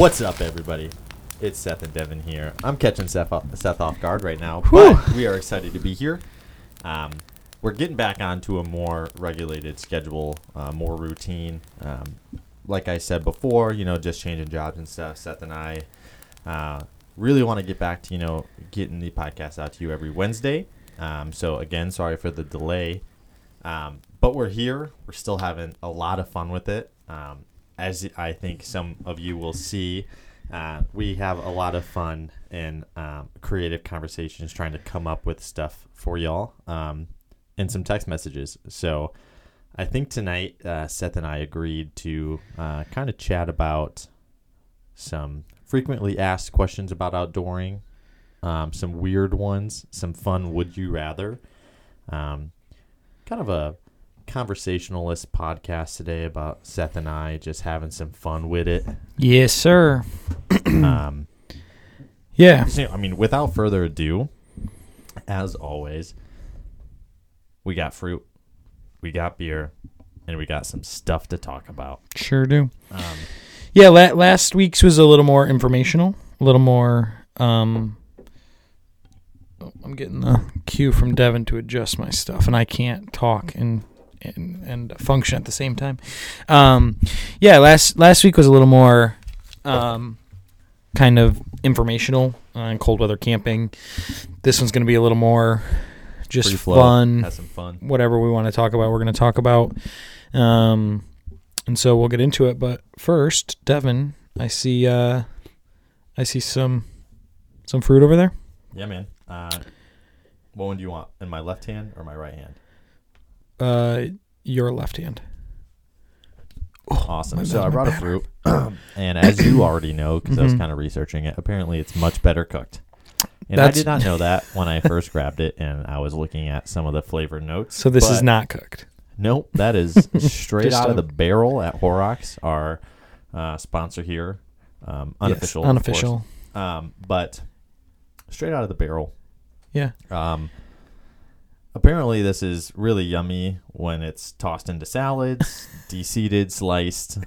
What's up, everybody? It's Seth and Devin here. I'm catching Seth off, Seth off guard right now, Whew. but we are excited to be here. Um, we're getting back onto a more regulated schedule, uh, more routine. Um, like I said before, you know, just changing jobs and stuff. Seth and I uh, really want to get back to you know getting the podcast out to you every Wednesday. Um, so again, sorry for the delay, um, but we're here. We're still having a lot of fun with it. Um, as I think some of you will see, uh, we have a lot of fun and um, creative conversations trying to come up with stuff for y'all um, and some text messages. So I think tonight uh, Seth and I agreed to uh, kind of chat about some frequently asked questions about outdooring, um, some weird ones, some fun would you rather. Um, kind of a conversationalist podcast today about Seth and I just having some fun with it. Yes, sir. Um, Yeah. so, I mean, without further ado, as always, we got fruit, we got beer, and we got some stuff to talk about. Sure do. Um, Yeah, la- last week's was a little more informational, a little more. Um, oh, I'm getting the cue from Devin to adjust my stuff, and I can't talk and and, and function at the same time. Um, yeah, last last week was a little more um, kind of informational on cold weather camping. This one's going to be a little more just fun. have some fun. whatever we want to talk about, we're going to talk about. Um, and so we'll get into it. But first, Devin, I see, uh, I see some, some fruit over there. Yeah, man. Uh, what one do you want? In my left hand or my right hand? Uh, your left hand. Awesome. my so I brought a fruit, and as you already know, because I was Mhm. kind of researching it, apparently it's much better cooked. And I did not know that when I first grabbed it, and I was looking at some of the flavor notes. So this is but not cooked. Nope, that is straight Just out of the barrel at Horrocks, our uh, sponsor here, um, unofficial, Yes, of unofficial. course. um, but straight out of the barrel. Yeah. Um, apparently, this is really yummy when it's tossed into salads, deseeded, sliced,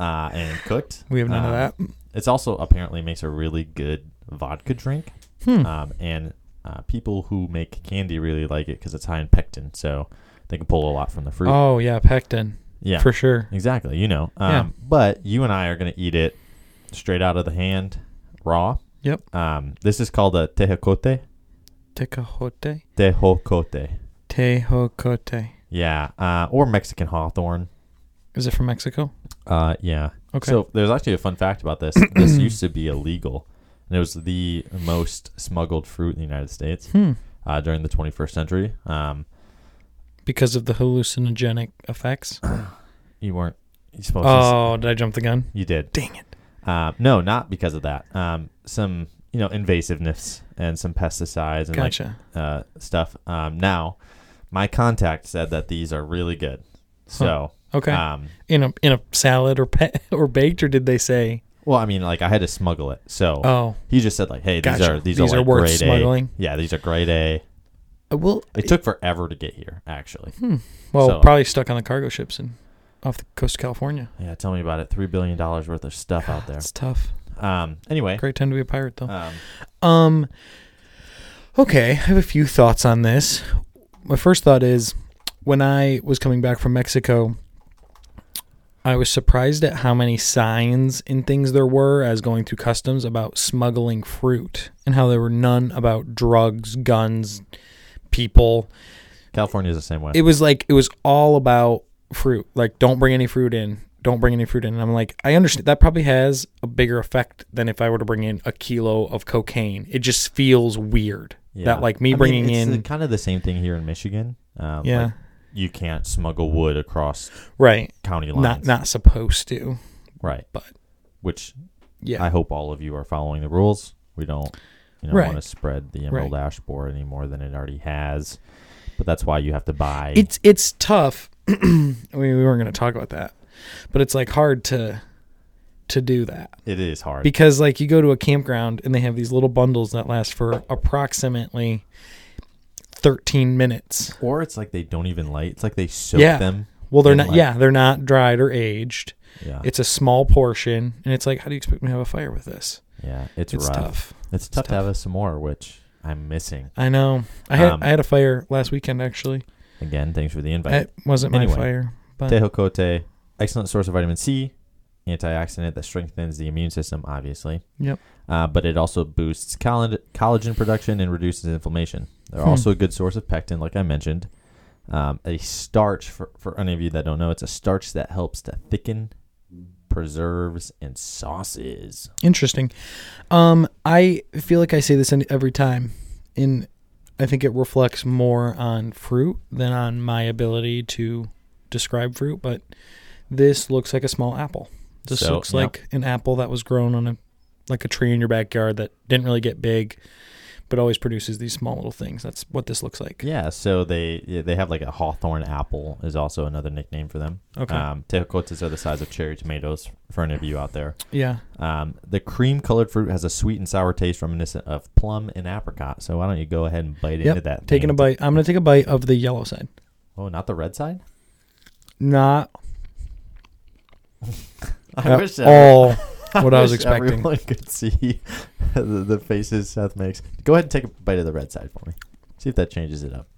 uh, and cooked. We have none Um, of that. It's also apparently makes a really good vodka drink, Hmm. um, and uh, people who make candy really like it because it's high in pectin, so they can pull a lot from the fruit. oh yeah, pectin yeah, for sure. exactly. You know, um, Yeah. but you and I are gonna eat it straight out of the hand, raw. Yep. Um, this is called a tejocote. Tecajote. Tejocote. Tejocote. Yeah, uh, or Mexican hawthorn. Is it from Mexico? Uh, yeah. Okay. So there's actually a fun fact about this. this used to be illegal, and it was the most smuggled fruit in the United States hmm. uh, during the 21st century. Um, Because of the hallucinogenic effects. you weren't you supposed to. Oh, did I jump the gun? You did. Dang it. Uh, no, not because of that. Um, some you know invasiveness and some pesticides and like uh, stuff. Um, now, my contact said that these are really good. So, Okay. um, in a in a salad or pe- or baked, or did they say? well, I mean, like I had to smuggle it. So Oh, he just said like, hey, these Gotcha. are these, These are, are like worth grade smuggling? A. Yeah, these are grade A. Uh, well, It took forever to get here, actually. hmm. well, so- probably stuck on the cargo ships and off the coast of California. Yeah, tell me about it. Three billion dollars worth of stuff out there. It's tough. Um. Anyway. Great time to be a pirate, though. Um. Um. Okay, I have a few thoughts on this. My first thought is, when I was coming back from Mexico, I was surprised at how many signs and things there were as going through customs about smuggling fruit, and how there were none about drugs, guns, people. California's the same way. it was like it was all about fruit. Like, don't bring any fruit in. Don't bring any fruit in. And I'm like, I understand that probably has a bigger effect than if I were to bring in a kilo of cocaine. It just feels weird. yeah. That like me I mean, bringing it's in, the- kind of the same thing here in Michigan. Um, yeah, like, you can't smuggle wood across right. county lines. Not not supposed to. right. but- which Yeah, I hope all of you are following the rules. We don't, you know, Right. want to spread the Emerald Ash Borer any more than it already has. But that's why you have to buy. it's it's tough. I mean, we weren't going to talk about that, but it's like hard to to do that it is hard. because like you go to a campground and they have these little bundles that last for approximately 13 minutes. or it's like they don't even light. It's like they soak Yeah. them. Well, they're not. like- yeah, they're not dried or aged. Yeah. It's a small portion, and it's like, how do you expect me to have a fire with this? yeah. It's, It's rough. tough. It's tough to have a s'more, which I'm missing. I know. I had Um, I had a fire last weekend actually. Again, thanks for the invite. It wasn't my Anyway. fire, but Tejocote, excellent source of vitamin C, antioxidant that strengthens the immune system, obviously. Yep. Uh, but it also boosts collagen, collagen production and reduces inflammation. They're Hmm. also a good source of pectin, like I mentioned. Um, a starch, for, for any of you that don't know, it's a starch that helps to thicken preserves and sauces. interesting. Um, I feel like I say this every time, in I think it reflects more on fruit than on my ability to describe fruit. But this looks like a small apple. This So, looks like an apple that was grown on a like a tree in your backyard that didn't really get big, but always produces these small little things. That's what this looks like. Yeah, so they they have like a hawthorn apple is also another nickname for them. Okay. Um, tejocotes are the size of cherry tomatoes for any of you out there. yeah. Um, the cream colored fruit has a sweet and sour taste reminiscent of plum and apricot. So why don't you go ahead and bite Yep, into that? Taking a bite. I'm gonna take a bite of the yellow side. Oh, not the red side? Not I wish all what I was expecting. Everyone could see the, the faces Seth makes. Go ahead and take a bite of the red side for me. See if that changes it up.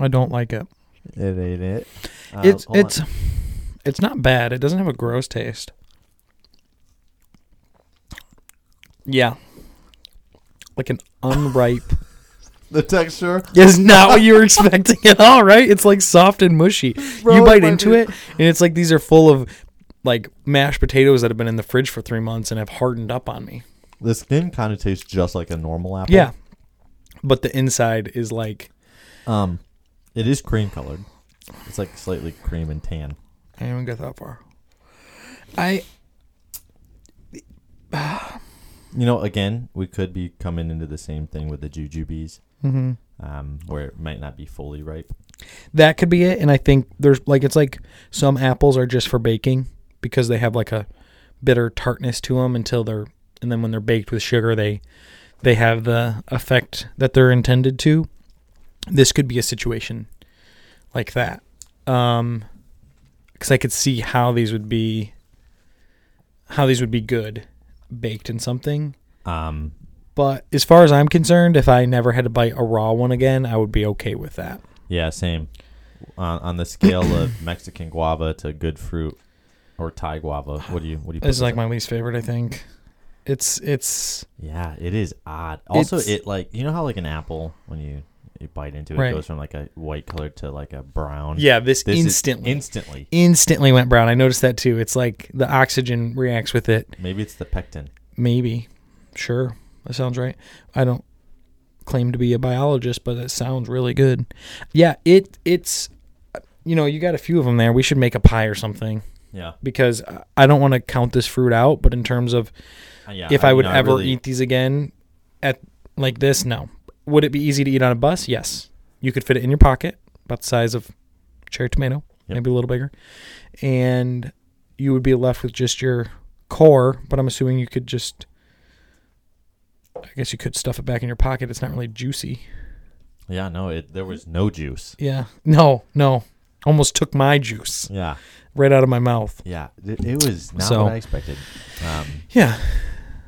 I don't like it. It ain't it. Uh, it's hold on. it's it's not bad. It doesn't have a gross taste. Yeah. Like an unripe the texture. is not what you were expecting at all, right? It's like soft and mushy. Bro, you bite into be- it and it's like these are full of like mashed potatoes that have been in the fridge for 3 months and have hardened up on me. The skin kind of tastes just like a normal apple. Yeah. But the inside is like Um, it is cream colored. It's like slightly cream and tan. I didn't even get that far. I You know, again, we could be coming into the same thing with the jujubes, mhm. um, where it might not be fully ripe. That could be it. And I think there's like it's like some apples are just for baking because they have like a bitter tartness to them until they're and then when they're baked with sugar they they have the effect that they're intended to. This could be a situation like that. Um cuz I could see how these would be how these would be good baked in something. Um, But as far as I'm concerned, if I never had to bite a raw one again, I would be okay with that. yeah, same. On, on the scale of Mexican guava to good fruit or Thai guava, what do you what do you? is like my least favorite, I think. It's it's? Yeah, it is odd. Also, it like you know how like an apple when you you bite into it, Right. it goes from like a white color to like a brown. yeah. This, This instantly instantly. instantly went brown. I noticed that too. It's like the oxygen reacts with it. Maybe it's the pectin. Maybe, sure, that sounds right. I don't claim to be a biologist, but it sounds really good. Yeah, it it's you know you got a few of them there. We should make a pie or something Yeah, because I- I don't want to count this fruit out. But in terms of Uh, yeah. if I, you would know, ever really- eat these again at like this, no. Would it be easy to eat on a bus? Yes. You could fit it in your pocket, about the size of cherry tomato, Yep. maybe a little bigger, and you would be left with just your core. But I'm assuming you could just, I guess you could stuff it back in your pocket. It's not really juicy. Yeah, no, it there was no juice. Yeah. No. No. Almost took my juice Yeah, right out of my mouth. yeah, it, it was not So- what I expected. Um, Yeah.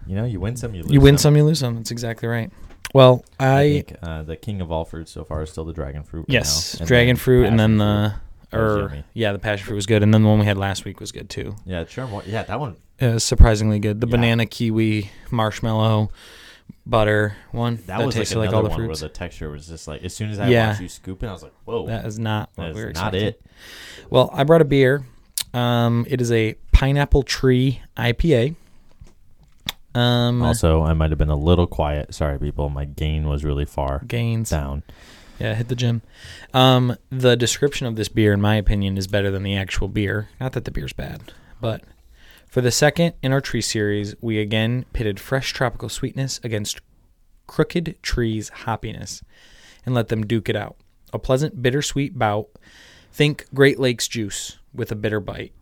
you know, you win some, you lose. You win some, you lose some. That's exactly right. Well, I, I think uh, the king of all fruits so far is still the dragon fruit. right Yes, now, and dragon then fruit, and then the. That was or yummy. yeah, the passion fruit was good, and then the one we had last week was good too. yeah, sure. Yeah, that one. It was surprisingly good. The Yeah. banana kiwi marshmallow butter one That, was like tasted another like all the one fruits. where the texture was just like as soon as I Yeah. watched you scoop it, I was like, whoa, that is not what that's we were not it. Well, I brought a beer. Um, it is a pineapple tree IPA. Um, Also, I might have been a little quiet. Sorry, people. My gain was really far gains. down. Yeah, hit the gym. Um, the description of this beer, in my opinion, is better than the actual beer. Not that the beer's bad, but for the second in our tree series, we again pitted fresh tropical sweetness against crooked trees hoppiness and let them duke it out. A pleasant bittersweet bout. Think Great Lakes juice with a bitter bite.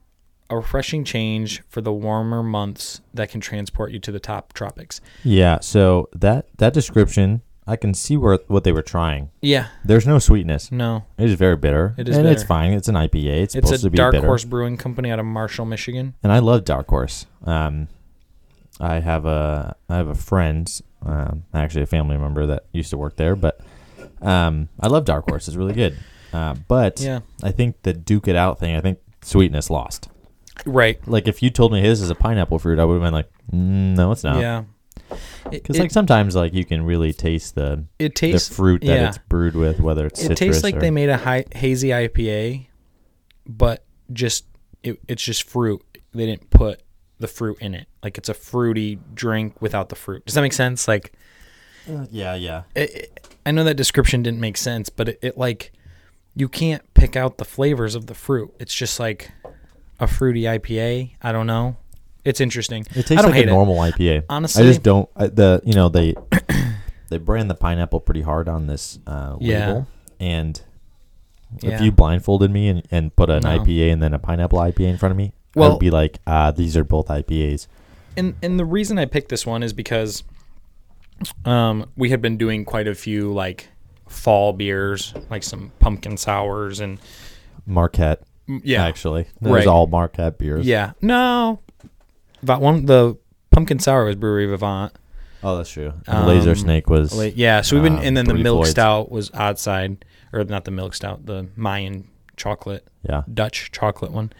A refreshing change for the warmer months that can transport you to the top tropics. Yeah. So that that description I can see where what they were trying. Yeah. There's no sweetness. No. It is very bitter. It is and it's fine. It's an IPA. It's, It's supposed a to be Dark bitter. Horse Brewing Company out of Marshall, Michigan. and I love Dark Horse. Um, I have a I have a friend, um, actually a family member that used to work there, but um, I love Dark Horse. It's really good. Uh, but Yeah. I think the Duke it out thing. I think sweetness lost. Right. Like if you told me his is a pineapple fruit, I would have been like, mm, no, it's not. Yeah. Because like sometimes like you can really taste the it the tastes fruit that yeah. it's brewed with, whether it's it tastes like or, they made a high, hazy IPA, but just it, it's just fruit. They didn't put the fruit in it. Like it's a fruity drink without the fruit. Does that make sense? Like Uh, yeah, yeah. it, it- I know that description didn't make sense, but it, it like you can't pick out the flavors of the fruit. It's just like a fruity IPA. I don't know. It's interesting. It I tastes don't like a it. normal IPA. Honestly, I just don't. I, the you know they they brand the pineapple pretty hard on this uh, Yeah. label, and if Yeah. you blindfolded me and, and put an No. IPA and then a pineapple IPA in front of me, I would be like, ah, these are both IPAs. and and the reason I picked this one is because um we had been doing quite a few like fall beers, like some pumpkin sours and Marquette, yeah, actually, it was Right. all Marquette beers. yeah. No, that one the pumpkin sour was Brewery Vivant. Oh, that's true. And Laser Um, Snake was Yeah, so we've been, uh, and then the milk Floyds. stout was outside, or not the milk stout, the Mayan chocolate, yeah. Dutch chocolate one.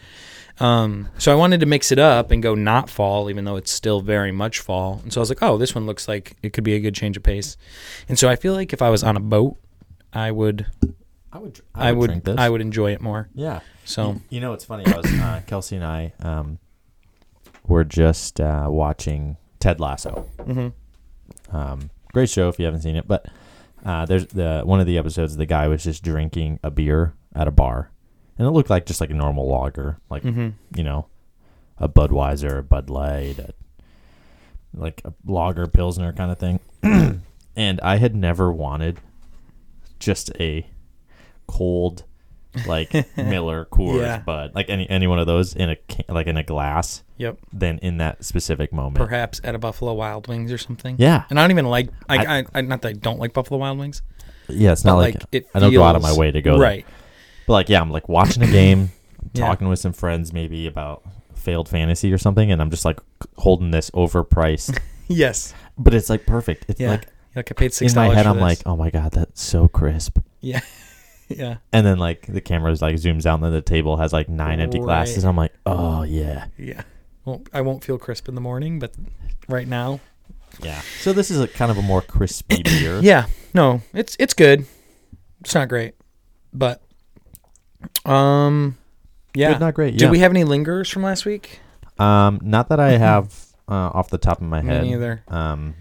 Um, so I wanted to mix it up and go not fall, even though it's still very much fall. And so I was like, oh, this one looks like it could be a good change of pace. And so I feel like if I was on a boat, I would, I would. I would, drink this. I would enjoy it more. Yeah. So You, you know, it's funny. I was uh, Kelsey and I um, were just uh, watching Ted Lasso. mhm. Um, great show if you haven't seen it. But uh, there's the one of the episodes. The guy was just drinking a beer at a bar, and it looked like just like a normal lager, like Mhm. you know, a Budweiser, a Bud Light, a, like a lager pilsner kind of thing. and I had never wanted just a cold, like Miller Coors Yeah. Bud, like any any one of those in a like in a glass. Yep. Than in that specific moment. perhaps at a Buffalo Wild Wings or something. Yeah, And I don't even like, I, I- I, not that I don't like Buffalo Wild Wings, yeah. It's not like, like, it I don't go out of my way to go there. Right. But like, yeah, I'm like watching a game, Yeah. talking with some friends, maybe about failed fantasy or something, and I'm just like holding this overpriced. Yes. but it's like perfect. It's Yeah. like Like I paid six in my head, I'm this. like, oh my god, that's so crisp. yeah, yeah, And then like the camera's like zooms out, and then the table has like nine empty Right. glasses. I'm like, oh yeah, yeah. Well, I won't feel crisp in the morning, but right now, yeah. So this is a kind of a more crispy beer. yeah, no, it's it's good. It's not great, but um, yeah. Good, not great. Did Yeah. we have any lingers from last week? um, not that I have uh, off the top of my Me head. neither. Um,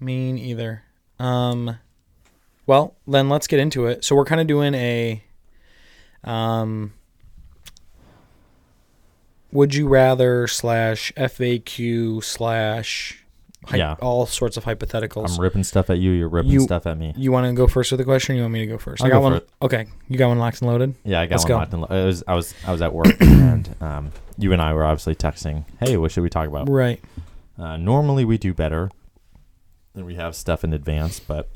Me neither. Um, well, then let's get into it. So we're kind of doing a, um, would you rather slash FAQ slash hy- Yeah. all sorts of hypotheticals. I'm ripping stuff at you. You're ripping You- stuff at me. you want to go first with the question? Or you want me to go 1st I I'll got go one. Okay, you got one locked and loaded. Yeah, I got Let's one go. locked and lo- I was I was I was at work and um, you and I were obviously texting. Hey, what should we talk about? Right. Uh, normally we do better, and we have stuff in advance, but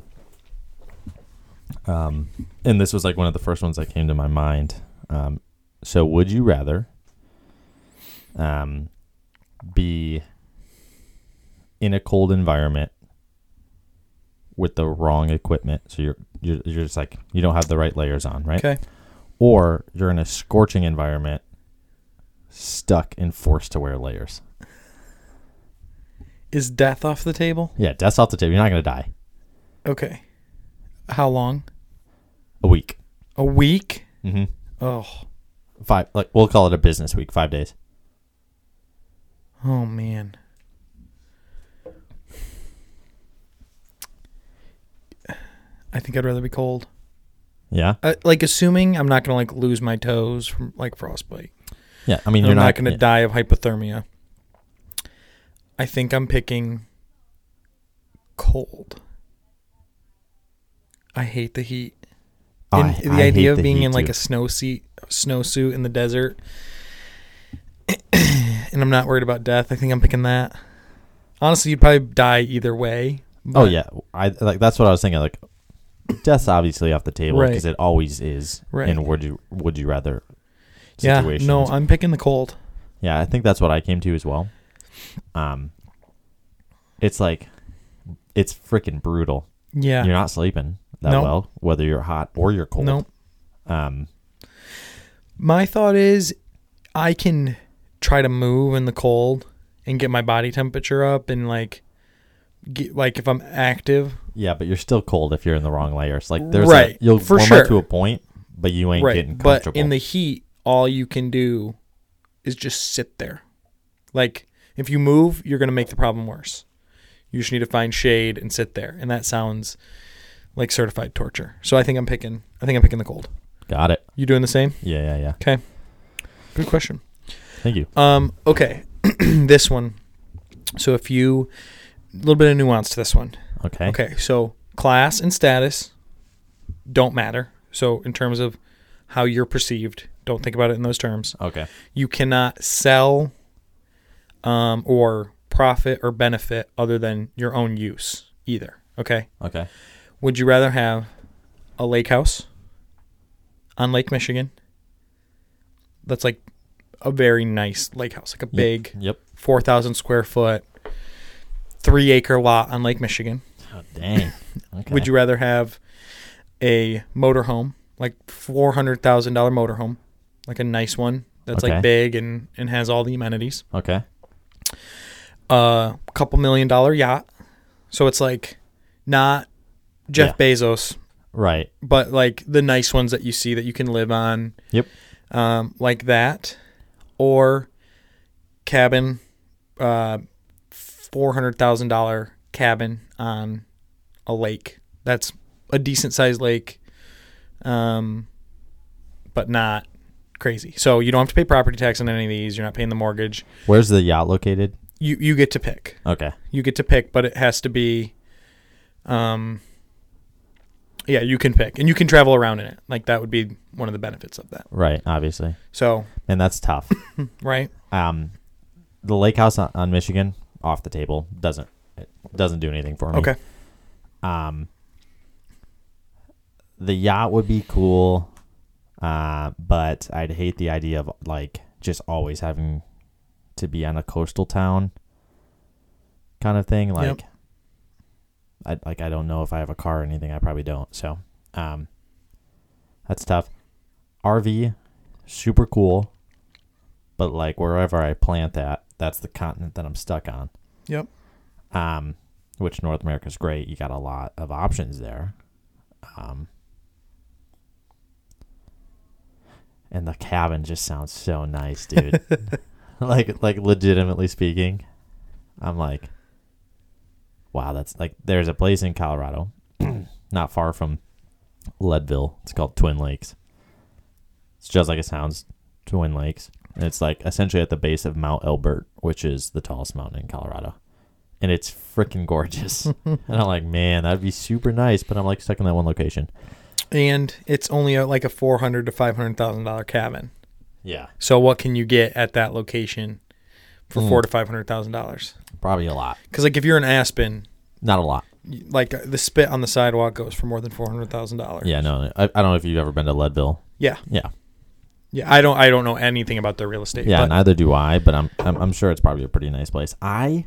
um, and this was like one of the first ones that came to my mind. Um, so would you rather um be in a cold environment with the wrong equipment? So you're you're, you're just like you don't have the right layers on, right? Okay. or you're in a scorching environment, stuck and forced to wear layers. Is death off the table? Yeah, death's off the table. You're not gonna die. Okay. How long? A week. A week? Mm-hmm. Oh. Five. Like we'll call it a business week. Five days. Oh man. I think I'd rather be cold. Yeah. Uh, like assuming I'm not gonna like lose my toes from like frostbite. Yeah. I mean, And you're I'm not, not gonna yeah. die of hypothermia. I think I'm picking cold. I hate the heat. Oh, And I- the I idea of the being in like too. a snow seat, snowsuit in the desert, and I'm not worried about death. I think I'm picking that. Honestly, you'd probably die either way. Oh yeah. I like that's what I was thinking. Like, death's obviously off the table Right. because it always is. Right. And would you would you rather? Yeah. No, I'm picking the cold. Yeah, I think that's what I came to as well. Um, it's like, it's freaking brutal. Yeah. You're not sleeping that No. well, whether you're hot or you're cold. No. Um, My thought is I can try to move in the cold and get my body temperature up and like get like if I'm active. yeah, but you're still cold if you're in the wrong layers. Like, there's Right, a, you'll for warm sure. up to a point, but you ain't right. getting But in the heat, all you can do is just sit there. Like if you move, you're going to make the problem worse. You just need to find shade and sit there, and that sounds like certified torture. So I think I'm picking. I think I'm picking the cold. Got it. You doing the same? Yeah, yeah, yeah. Okay. Good question. Thank you. Um, okay. this one. So if you a little bit of nuance to this one. Okay. Okay, so class and status don't matter. So in terms of how you're perceived, don't think about it in those terms. Okay. You cannot sell um, or profit or benefit other than your own use either. Okay. Okay. Would you rather have a lake house on Lake Michigan? That's like a very nice lake house, like a big Yep. 4,000 square foot, three acre lot on Lake Michigan. Oh, dang. Okay. Would you rather have a motorhome, like $400,000 motorhome, like a nice one that's Okay. like big and, and has all the amenities? Okay. A couple million dollar yacht. So it's like not Jeff Bezos, Right. but like the nice ones that you see that you can live on. Yep. Um, like that, or cabin, uh, four hundred thousand dollar cabin on a lake. That's a decent sized lake, um, but not crazy. So you don't have to pay property tax on any of these. You're not paying the mortgage. Where's the yacht located? You you get to pick. Okay. You get to pick, but it has to be, um, yeah, you can pick, and you can travel around in it. Like that would be one of the benefits of that. Right. Obviously. So And that's tough. right, um, the lake house on, on Michigan off the table doesn't it doesn't do anything for me. okay, Um, the yacht would be cool, uh, but I'd hate the idea of like just always having to be on a coastal town kind of thing. Like, I like I don't know if I have a car or anything. I probably don't. So, um, that's tough. RV, super cool, but like wherever I plant that, that's the continent that I'm stuck on yep, um, which North America is great. You got a lot of options there. Um, and the cabin just sounds so nice, dude. like, like legitimately speaking, I'm like, wow, that's like. There's a place in Colorado, not far from Leadville. It's called Twin Lakes. It's just like it sounds, Twin Lakes. And it's like essentially at the base of Mount Elbert, which is the tallest mountain in Colorado and it's freaking gorgeous. and I'm like, man, that'd be super nice, but I'm like stuck in that one location. and it's only a, like a four hundred to five hundred thousand dollar cabin. Yeah, So what can you get at that location for Mm. four to five hundred thousand dollars? Probably a lot. Because like if you're in Aspen, Not a lot. like uh, the spit on the sidewalk goes for more than four hundred thousand dollars. Yeah, no, I, I don't know if you've ever been to Leadville. yeah, Yeah, yeah. I don't I don't know anything about their real estate. yeah, but neither do I, but I'm, I'm I'm sure it's probably a pretty nice place. I,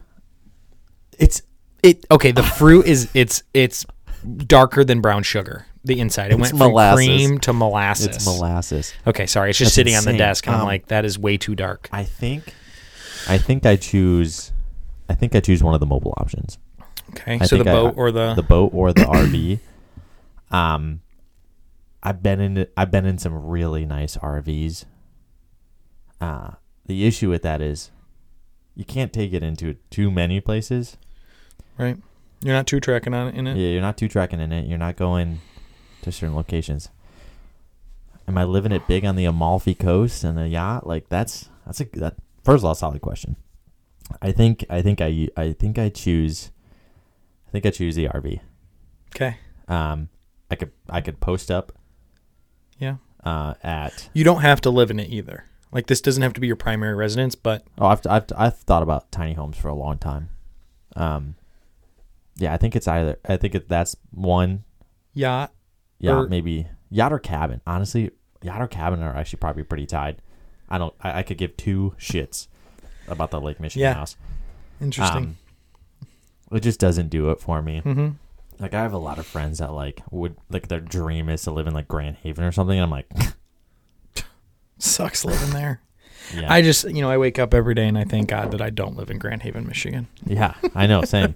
it's it okay. The fruit is it's it's darker than brown sugar. The inside it It's went molasses. from cream to molasses. it's molasses. Okay, sorry, it's just That's sitting on insane. the desk, and I'm Um, like, that is way too dark. I think, I think I choose, I think I choose one of the mobile options. Okay, I so the think I- boat or the, the boat or the RV. Um, I've been in I've been in some really nice RVs. Uh, the issue with that is you can't take it into too many places. right. You're not too tracking on it in it. Yeah, you're not too tracking in it. You're not going to certain locations. Am I living it big on the Amalfi Coast and a yacht? Like that's that's a that first of all solid question. I think I think I I think I choose I think I choose the RV. Okay, Um, I could I could post up yeah. uh, at You don't have to live in it either. Like this doesn't have to be your primary residence, but oh I've, I've I've thought about tiny homes for a long time. Um, Yeah, I think it's either. I think it, that's one. yacht. Yeah, maybe yacht or cabin. Honestly, yacht or cabin are actually probably pretty tied. I don't. I, I could give two shits about the Lake Michigan Yeah. house. Interesting. Um, it just doesn't do it for me. hmm Like I have a lot of friends that like would like their dream is to live in like Grand Haven or something. And I'm like, Sucks living there. yeah, I just, you know, I wake up every day and I thank God that I don't live in Grand Haven, Michigan, yeah, I know, same.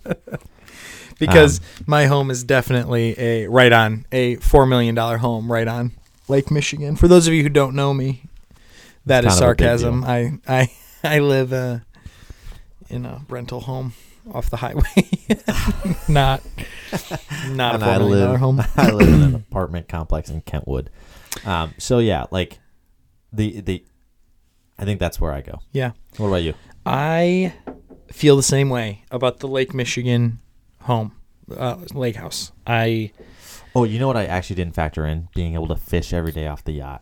because Um, my home is definitely a right on a four million dollar home right on Lake Michigan. For those of you who don't know me, that is kind of a big sarcasm. I I I live uh, in a rental home off the highway, not not And a I million dollar live- home. I live in an apartment complex in Kentwood. Um, so yeah, like the the, I think that's where I go. Yeah. What about you? I feel the same way about the Lake Michigan home, uh, lake house. I Oh, you know what? I actually didn't factor in being able to fish every day off the yacht.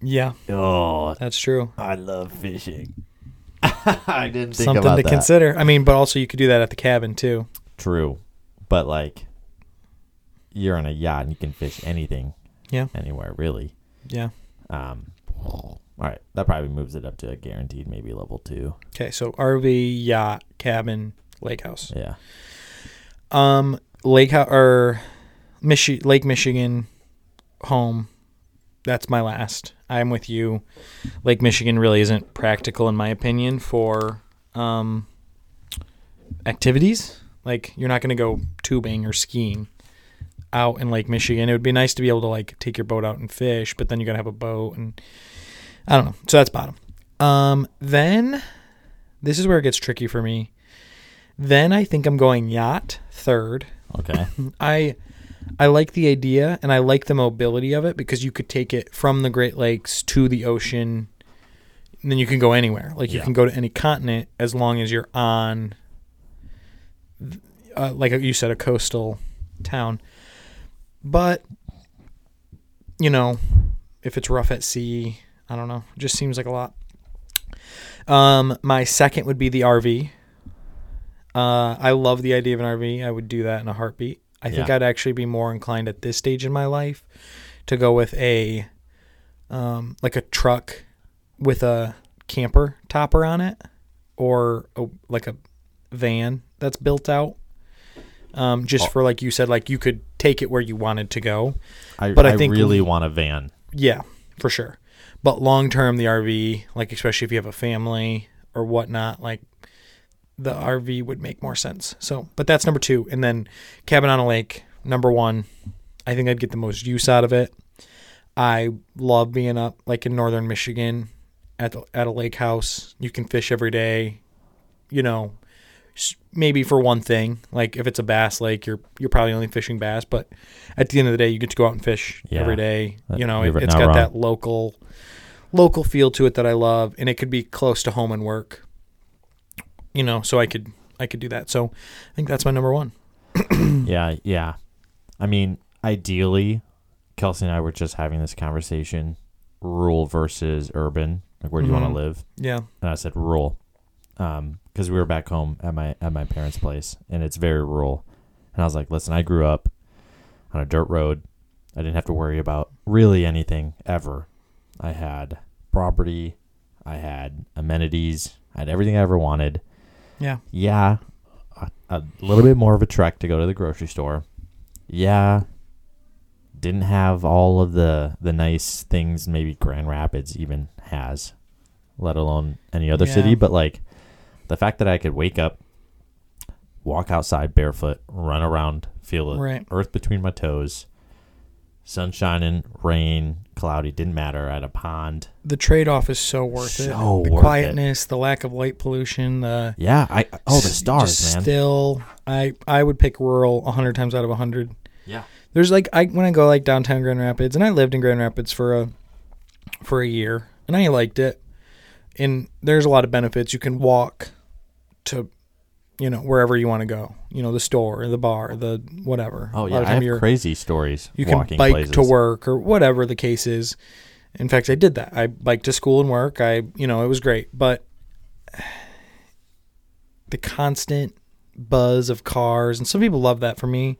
yeah, Oh, that's true. I love fishing. I didn't think Something about to that. consider. I mean, but also you could do that at the cabin too. True, but like, you're on a yacht and you can fish anything. Yeah. Anywhere really. Yeah. Um. All right, that probably moves it up to a guaranteed maybe level two. Okay, so RV, yacht, cabin, lake house. Yeah. Um, lake house or Michi- Lake Michigan home. That's my last. I'm with you. Lake Michigan really isn't practical in my opinion for um activities. Like you're not going to go tubing or skiing out in Lake Michigan. It would be nice to be able to like take your boat out and fish, but then you got to have a boat and I don't know. So that's bottom. Um then this is where it gets tricky for me. Then I think I'm going yacht third. Okay. I I like the idea and I like the mobility of it because you could take it from the Great Lakes to the ocean and then you can go anywhere. Like you Yeah. can go to any continent as long as you're on uh, like you said a coastal town. But you know, if it's rough at sea, I don't know. It just seems like a lot. Um my second would be the RV. Uh, I love the idea of an RV. I would do that in a heartbeat. I think Yeah. I'd actually be more inclined at this stage in my life to go with a um, like a truck with a camper topper on it, or a, like a van that's built out. Um, just Oh. for like you said, like you could take it where you wanted to go. I, But I I, think really we- want a van. Yeah, for sure. But long term, the RV, like especially if you have a family or whatnot, like the RV would make more sense. So, but that's number two, and then cabin on a lake, number one. I think I'd get the most use out of it. I love being up like in northern Michigan at the, at a lake house. You can fish every day. You know, maybe for one thing, like if it's a bass lake, you're you're probably only fishing bass, but at the end of the day, you get to go out and fish Yeah. every day. You know, it, it's got wrong. that local local feel to it that I love, and it could be close to home and work. You know, so I could I could do that. So I think that's my number one. yeah, yeah. I mean, ideally, Kelsey and I were just having this conversation: rural versus urban. Like, where do you want to mm-hmm. live? Yeah, And I said rural, um, because we were back home at my at my parents' place, and it's very rural. And I was like, listen, I grew up on a dirt road. I didn't have to worry about really anything ever. I had property, I had amenities, I had everything I ever wanted. Yeah, Yeah, a, a little bit more of a trek to go to the grocery store. Yeah, didn't have all of the the nice things maybe Grand Rapids even has, let alone any other Yeah. city. But like the fact that I could wake up, walk outside barefoot, run around, feel the Right. earth between my toes, sun shining, rain, cloudy, didn't matter. At a pond. the trade off is so worth it. So The worth it. quietness, the lack of light pollution, the Yeah, I oh the stars, man. Still, I I would pick rural a hundred times out of a hundred. yeah, There's like I when I go like downtown Grand Rapids, and I lived in Grand Rapids for a for a year, and I liked it. And there's a lot of benefits. You can walk to, you know, wherever you want to go. You know, the store, the bar, the whatever. oh yeah. I have you're- crazy stories. you can bike places. to work or whatever the case is. In fact, I did that. I biked to school and work. I, you know, it was great, but the constant buzz of cars, and some people love that. For me,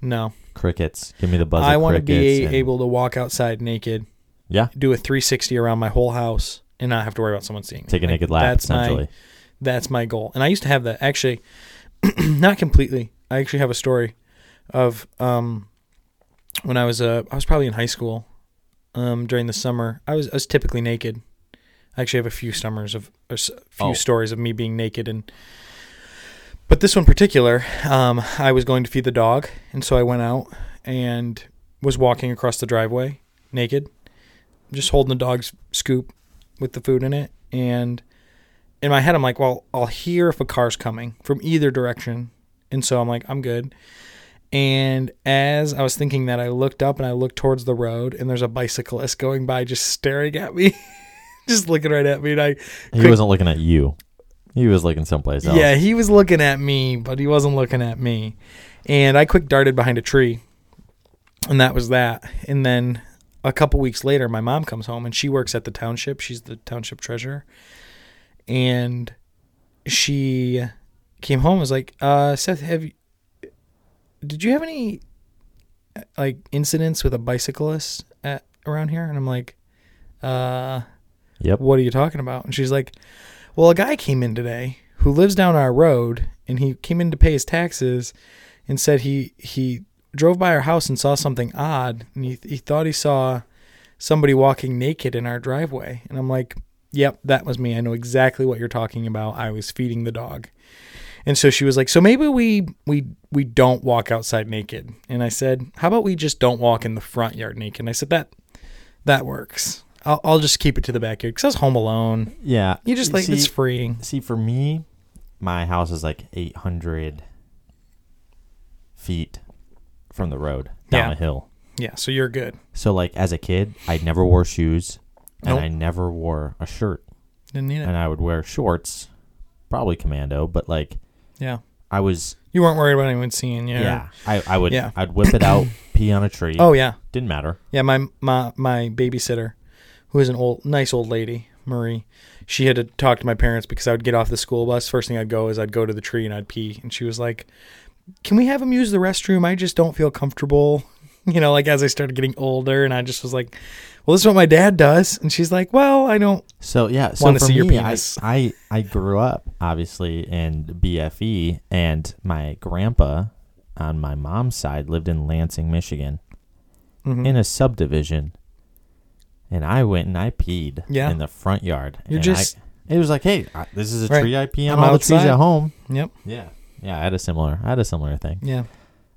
no. Crickets. Give me the buzz. I want to be able to walk outside naked, Yeah. do a 360 around my whole house, and not have to worry about someone seeing me. Take a Like, naked lap. That's essentially. my that's my goal. And I used to have that actually, not completely. I actually have a story of um, when I was uh, I was probably in high school, um, during the summer. I was I was typically naked. I actually have a few summers of a few Oh. stories of me being naked and. But this one particular, um, I was going to feed the dog, and so I went out and was walking across the driveway naked, just holding the dog's scoop with the food in it. And in my head, I'm like, well, I'll hear if a car's coming from either direction. And so I'm like, I'm good. And as I was thinking that, I looked up and I looked towards the road, and there's a bicyclist going by just staring at me, just looking right at me. And I, He quick- wasn't looking at you. He was looking someplace else. yeah, he was looking at me, but he wasn't looking at me. And I quick darted behind a tree. And that was that. And then a couple weeks later, my mom comes home and she works at the township. She's the township treasurer. And she came home and was like, uh, Seth, have you, did you have any like incidents with a bicyclist at around here? And I'm like, uh, Yep. what are you talking about? And she's like, well, a guy came in today who lives down our road and he came in to pay his taxes and said he, he drove by our house and saw something odd and he, he thought he saw somebody walking naked in our driveway. And I'm like, yep, that was me. I know exactly what you're talking about. I was feeding the dog. And so she was like, "So maybe we we we don't walk outside naked." And I said, "How about we just don't walk in the front yard naked?" And I said that that works. I'll I'll just keep it to the backyard because I was home alone. Yeah. You just like see, it's freeing. See, for me, my house is like 800 feet from the road down Yeah. a hill. Yeah, so you're good. So, like, as a kid, I never wore shoes and Nope. I never wore a shirt. Didn't need it. And I would wear shorts, probably commando, but like, Yeah, I was, you weren't worried about anyone seeing you. yeah, I, I would, Yeah. I'd whip it out, pee on a tree. Oh yeah, Didn't matter. yeah. My my my babysitter, who is an old nice old lady, Marie. She had to talk to my parents because I would get off the school bus. First thing I'd go is I'd go to the tree and I'd pee, and she was like, "Can we have him use the restroom? I just don't feel comfortable." You know, like as I started getting older, and I just was like, "Well, this is what my dad does," and she's like, "Well, I don't." So yeah, so Wanna for see me, I, penis. I I grew up obviously in BFE, and my grandpa on my mom's side lived in Lansing, Michigan, Mhm. in a subdivision, and I went and I peed Yeah. in the front yard. You're just- I, it was like, hey, this is a Right. tree I pee on I'm all the trees at home. Yep. Yeah, yeah, I had a similar, I had a similar thing, Yeah.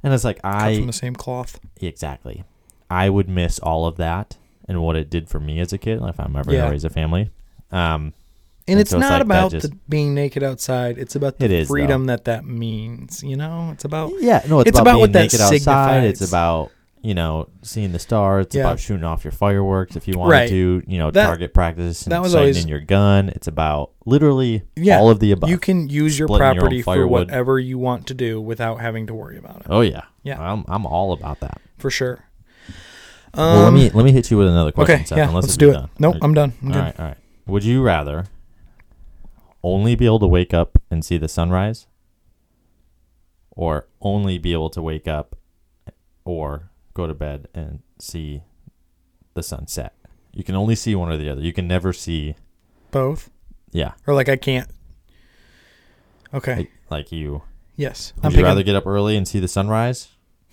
And it's like Cut I from the same cloth. exactly, I would miss all of that and what it did for me as a kid. If I'm ever Yeah. gonna raise a family, um, And And it's so it's not like that about just- the being naked outside. It's about the It is, freedom that that means. You know, it's about Yeah, no, it's, It's about, about being what that naked outside. It's signifies. about you know seeing the stars. It's Yeah. about shooting off your fireworks if you wanted Right. to. You know, That- target practice and that was always- in your gun. It's about literally Yeah, all of the above. you can use your Splitting your property for whatever you want to do without having to worry about it. oh yeah, Yeah. I'm I'm all about that. For sure. well, let Um, me let me hit you with another question. Okay, Seth, yeah, let's do it. done. Nope, I'm done. I'm all good. right, all right. Would you rather only be able to wake up and see the sunrise, or only be able to wake up or go to bed and see the sunset? You can only see one or the other. You can never see. Both, Yeah, or like I can't. Okay. like, like you. yes. Would you rather get up early and see the sunrise,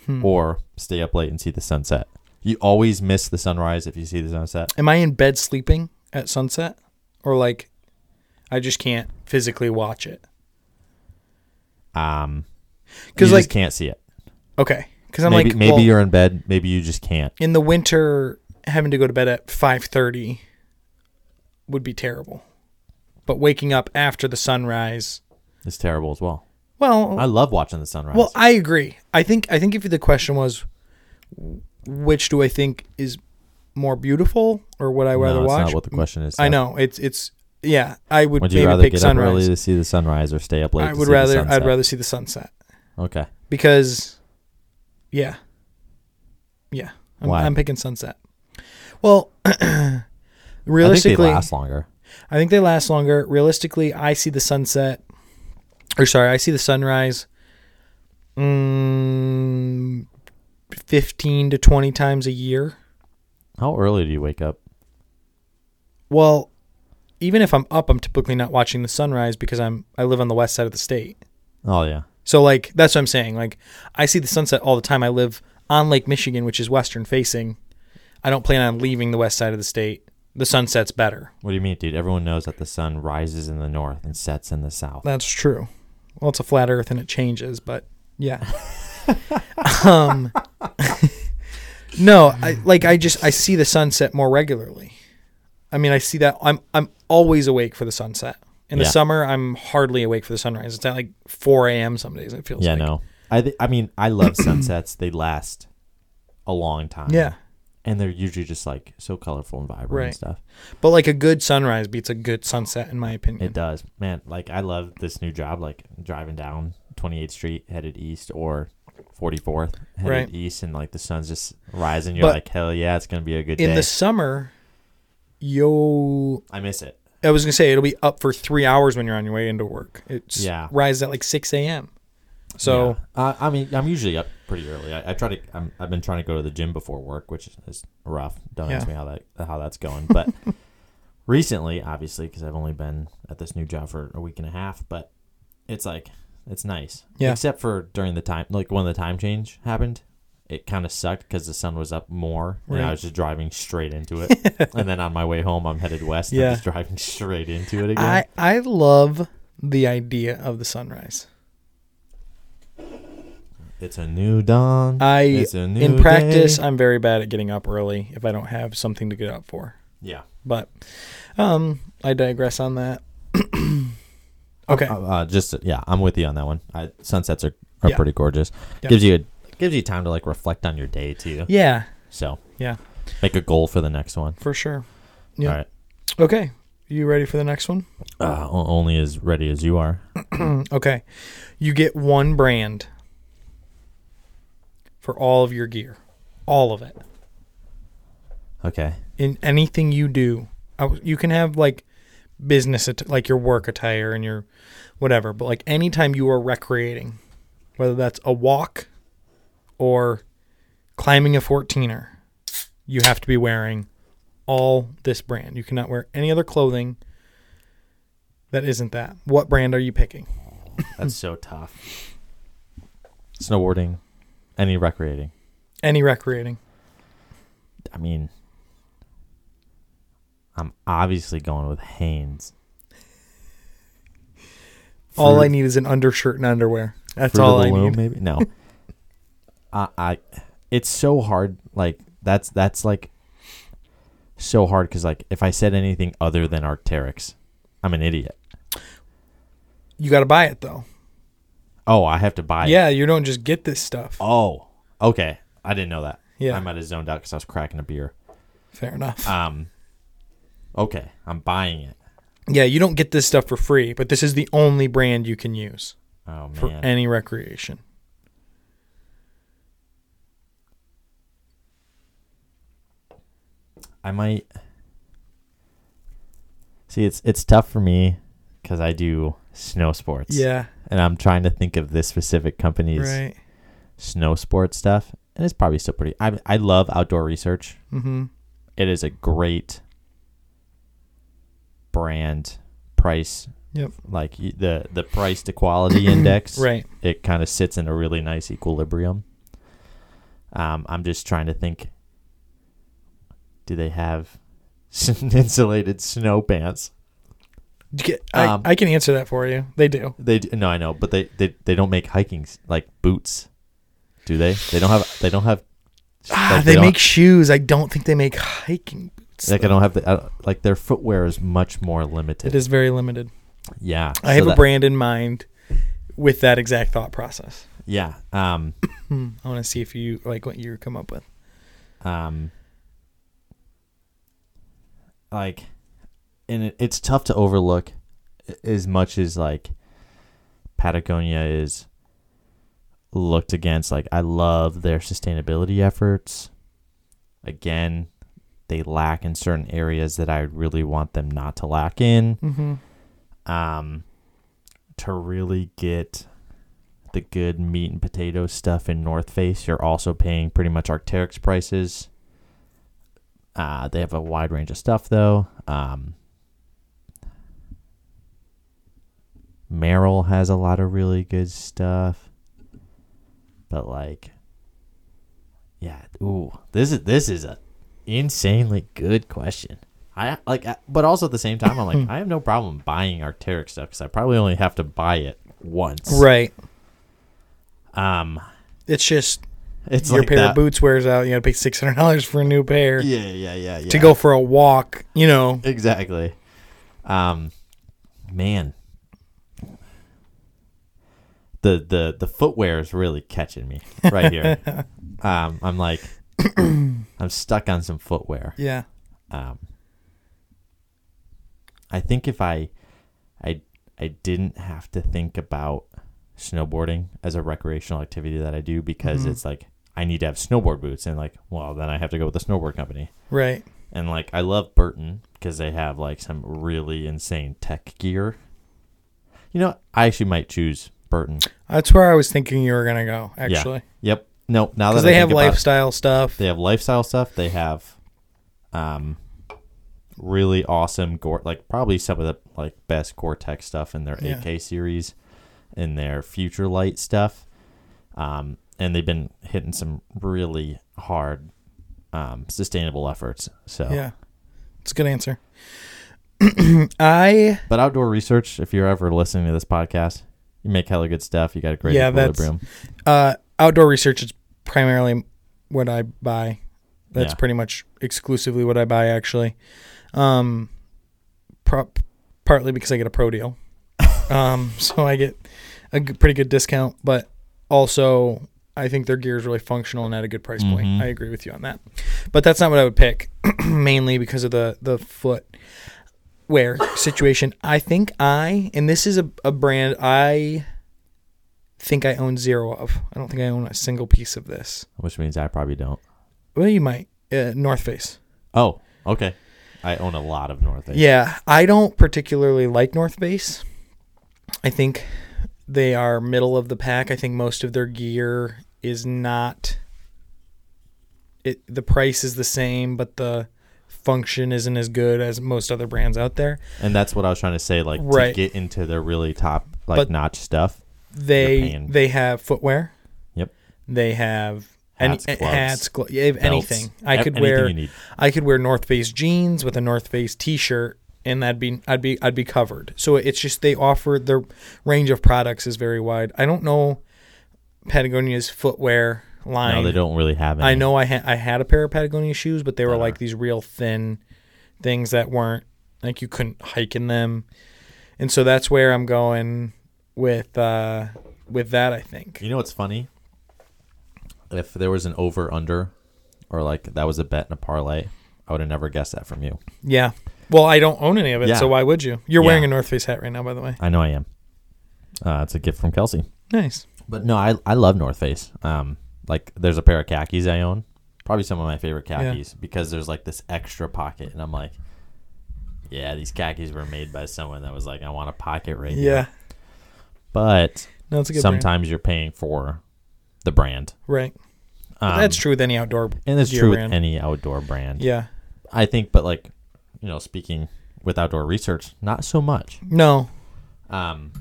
Hmm. or stay up late and see the sunset? You always miss the sunrise if you see the sunset. Am I in bed sleeping at sunset, or like, I just can't physically watch it? Um, because like- just can't see it. Okay. Because I'm maybe like, maybe well, you're in bed. Maybe you just can't. in the winter having to go to bed at 5:30 would be terrible. But waking up after the sunrise, is terrible as well. well, I love watching the sunrise. well, I agree. I think I think if the question was which do I think is more beautiful or would I rather no, watch? not what the question is. I know. It's it's yeah, I would, Would you maybe rather pick get sunrise. up early to see the sunrise or stay up late? I to would see the rather I'd rather see the sunset Okay. because yeah. Yeah. I'm, Why? I'm picking sunset. Well, I think realistically they last longer. I think they last longer. Realistically, I see the sunset or sorry, I see the sunrise mm, 15 to 20 times a year. How early do you wake up? Well, even if I'm up, I'm typically not watching the sunrise because I'm I live on the west side of the state. Oh yeah. So like that's what I'm saying. Like I see the sunset all the time. I live on Lake Michigan, which is western facing. I don't plan on leaving the west side of the state. The sunset's better. What do you mean, dude? Everyone knows that the sun rises in the north and sets in the south. That's true. Well, it's a flat Earth and it changes, but yeah. um, no, I like I just I see the sunset more regularly. I mean, I see that I'm I'm always awake for the sunset. In the Yeah. summer, I'm hardly awake for the sunrise. It's at like 4 a.m. some days. It feels yeah, like. no. I th- I mean, I love sunsets. They last a long time. Yeah, and they're usually just like so colorful and vibrant Right. and stuff. but like a good sunrise beats a good sunset, in my opinion. It does, man. Like I love this new job. Like driving down 28th Street headed east or 44th headed Right. east, and like the sun's just rising. You're But like, hell yeah, it's gonna be a good in day. In the summer, yo, I miss it. I was gonna say it'll be up for three hours when you're on your way into work. It's Yeah. rises at like 6 a.m. So Yeah. uh, I mean, I'm usually up pretty early. I, I try to. I'm, I've been trying to go to the gym before work, which is, rough. Don't ask me how that how that's going. But recently, obviously, because I've only been at this new job for a week and a half, but it's like it's nice. Yeah. Except for during the time, like when the time change happened, it kind of sucked because the sun was up more, and I was just driving straight into it. and then on my way home, I'm headed west. Yeah. I'm just driving straight into it again. I I love the idea of the sunrise. it's a new dawn. I it's a new in practice day. I'm very bad at getting up early if I don't have something to get up for. yeah. But um I digress on that. okay. Uh, uh, just yeah, I'm with you on that one. I, sunsets are, are Yeah. pretty gorgeous. Yeah. Gives you a, gives you time to like reflect on your day too. Yeah, So Yeah. make a goal for the next one. for sure. Yeah. All right, Okay. You ready for the next one? uh, only as ready as you are. okay. You get one brand for all of your gear. All of it. Okay. in anything you do. You can have like business, like your work attire and your whatever, but like anytime you are recreating, whether that's a walk or climbing a 14er, you have to be wearing all this brand. You cannot wear any other clothing that isn't that. What brand are you picking? That's so tough. Snowboarding, any recreating. Any recreating. I mean, I'm obviously going with Hanes. all I need is an undershirt and underwear. That's all I Loom, need. Maybe no. I, I, it's so hard. Like that's that's like so hard because like if I said anything other than Arc'teryx, I'm an idiot. You got to buy it though. Oh, I have to buy. it. Yeah, you don't just get this stuff. Oh, okay. I didn't know that. Yeah. I might have zoned out because I was cracking a beer. Fair enough. Um. Okay, I'm buying it. Yeah, you don't get this stuff for free, but this is the only brand you can use Oh for any recreation. I might see. It's it's tough for me because I do snow sports. Yeah, and I'm trying to think of this specific company's right. snow sports stuff, and it's probably still pretty. I I love outdoor research. Mm-hmm. It is a great brand price. Yep. Like the the price to quality index, Right. It kind of sits in a really nice equilibrium. Um, I'm just trying to think. Do they have insulated snow pants? I, Um, I can answer that for you. They do. They d- no, I know, but they, they they don't make hiking like boots, do they? They don't have they don't have. Ah, like, they, don't- make shoes. I don't think they make hiking boots. like I don't have the uh, like their footwear is much more limited. It is very limited. Yeah, I have so a brand in mind with that exact thought process. Yeah, um. I want to see if you like what you come up with. um, like, and it, it's tough to overlook as much as like Patagonia is looked against. Like, I love their sustainability efforts. Again, they lack in certain areas that I really want them not to lack in. Mm-hmm. Um, to really get the good meat and potato stuff in North Face, you're also paying pretty much Arc'teryx prices. Uh, they have a wide range of stuff though. Um, Merrell has a lot of really good stuff, but like, yeah, ooh, this is this is a insanely good question. I like, but also at the same time, I'm like, I have no problem buying Arc'teryx stuff because I probably only have to buy it once. Right. Um, It's just it's your like pair that. of boots wears out. You got to pay six hundred dollars for a new pair Yeah, yeah, yeah, yeah. to go for a walk. You know. exactly. Um, man, the the the footwear is really catching me right here. um, I'm like, I'm stuck on some footwear. Yeah. Um, I think if I, I, I didn't have to think about snowboarding as a recreational activity that I do because Mhm. it's like I need to have snowboard boots and like, well, then I have to go with the snowboard company. Right. And like I love Burton because they have like some really insane tech gear. You know, I actually might choose Burton. That's where I was thinking you were gonna go. Actually, Yep. No, now that because I they have about it, lifestyle stuff. they have lifestyle stuff. They have, um, really awesome gore, like probably some of the like best Gore-Tex stuff in their Yeah. AK series, in their Future Light stuff, um, and they've been hitting some really hard, um, sustainable efforts. So, Yeah. It's a good answer. I but outdoor research, if you're ever listening to this podcast, you make hella good stuff. You got a great Yeah, that's- equilibrium. uh outdoor research is primarily what I buy. That's Yeah. pretty much exclusively what I buy actually. Um pro- partly because I get a pro deal. um so I get a g- pretty good discount, but also I think their gear is really functional and at a good price point. Mhm. I agree with you on that. But that's not what I would pick mainly because of the the foot wear situation. I think I and this is a, a brand I think I own zero of. I don't think I own a single piece of this. which means I probably don't. Well, you might. Uh, North Face. Oh, okay. I own a lot of North Face. Yeah, I don't particularly like North Face. I think they are middle of the pack. I think most of their gear is not. It the price is the same, but the function isn't as good as most other brands out there. And that's what I was trying to say. Like Right. to get into their really top like But- notch stuff. They they have footwear. Yep. They have any Hats, gloves, hats, glo- belts, anything. I could wear. I could wear North Face jeans with a North Face T-shirt, and that'd be I'd be I'd be covered. So it's just they offer their range of products is very wide. I don't know Patagonia's footwear line. No, they don't really have any. I know I had I had a pair of Patagonia shoes, but they were That like these real thin things that weren't like you couldn't hike in them, and so that's where I'm going with uh with that. I think. You know what's funny? If there was an over under, or like that was a bet in a parlay, I would have never guessed that from you. Yeah. Well, I don't own any of it, Yeah. so why would you? You're Yeah. wearing a North Face hat right now, by the way. I know I am. Uh, it's a gift from Kelsey. Nice. But no, I I love North Face. Um, like there's a pair of khakis I own, probably some of my favorite khakis because there's like this extra pocket, and I'm like, yeah, these khakis were made by someone that was like, I want a pocket right here. Yeah. But No, it's a good brand. sometimes you're paying for the brand. Right. Um, That's true with any outdoor. and it's gear true brand. with any outdoor brand. Yeah. I think, but like, you know, speaking with outdoor research, not so much. No. Um,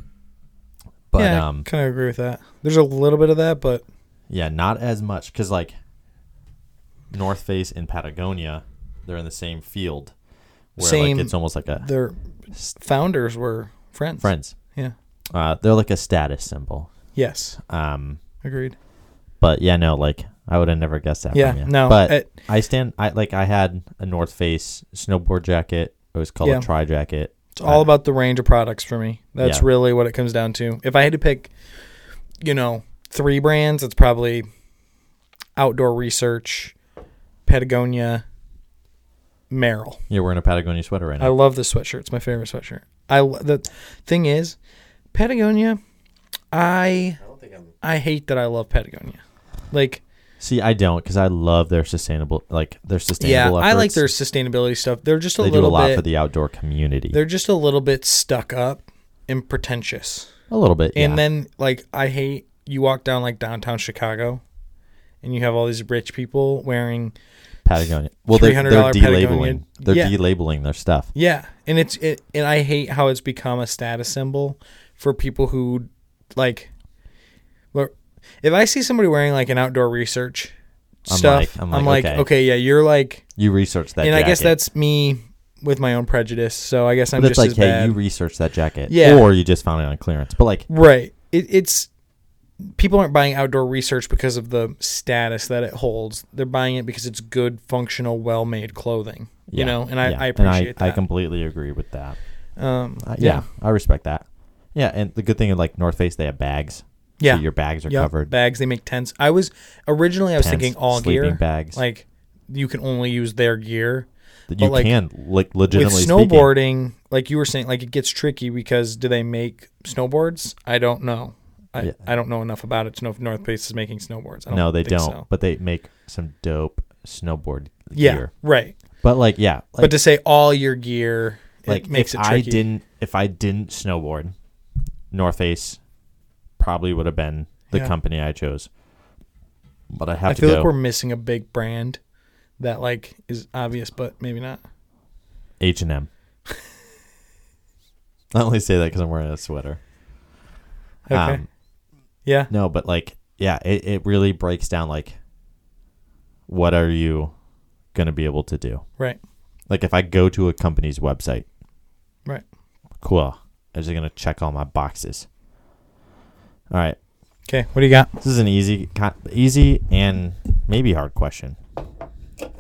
but yeah, um, kind of agree with that. There's a little bit of that, but yeah, not as much because like North Face and Patagonia, they're in the same field. Where Same- like it's almost like a their founders were friends. friends. Yeah. Uh, they're like a status symbol. Yes. Um, Agreed. But yeah, no, like I would have never guessed that. Yeah. from you. No. but it- I stand. I like. I had a North Face snowboard jacket. It was called Yeah. a tri jacket. it's all uh, about the range of products for me. That's Yeah. really what it comes down to. If I had to pick, you know, three brands, it's probably Outdoor Research, Patagonia, Merrell. You're wearing a Patagonia sweater right now. I love this sweatshirt. It's my favorite sweatshirt. I lo- the thing is, Patagonia. I I hate that I love Patagonia. Like See, I don't because I love their sustainable, like their sustainable. yeah, sustainable. I like their sustainability stuff. They're just a They do little a lot bit. for the outdoor community. they're just a little bit stuck up and pretentious. A little bit. And yeah. then like I hate you walk down like downtown Chicago and you have all these rich people wearing Patagonia. Well, they're, they're $300 Patagonia. delabeling. They're Yeah. delabeling their stuff. yeah, and it's it, and I hate how it's become a status symbol for people who like if I see somebody wearing like an outdoor research I'm stuff, like- I'm like, okay. okay. yeah, you're like You research that. and I guess jacket. that's me with my own prejudice, so I guess I'm But it's just like, as hey, bad. you researched that jacket, Yeah. or you just found it on clearance. But like, Right. It, it's people aren't buying outdoor research because of the status that it holds. They're buying it because it's good, functional, well-made clothing. yeah, You know, and I, yeah. I appreciate I, that. I completely agree with that. um, Uh, yeah, I respect that. Yeah, and the good thing is like North Face, they have bags. Yeah, so your bags are Yep, covered. Bags. They make tents. I was originally I was thinking all gear. bags. Like you can only use their gear. that you like, can like With legitimately speaking. snowboarding, like you were saying, like it gets tricky because do they make snowboards? I don't know. I, Yeah. I don't know enough about it to know if North Face is making snowboards. I don't No, they don't. so. But they make some dope snowboard Yeah, gear. right. But like, yeah, like, but to say all your gear, like it makes if it I didn't if I didn't snowboard, North Face probably would have been the Yeah. company I chose. But I have I to feel go like we're missing a big brand that like is obvious, but maybe not. H and M. I only say that because I'm wearing a sweater. Okay. Um, yeah. no, but like, yeah, it, it really breaks down like, what are you gonna be able to do? Right. Like if I go to a company's website, Right. cool. Is it gonna check all my boxes? All right, Okay. What do you got? this is an easy, easy and maybe hard question.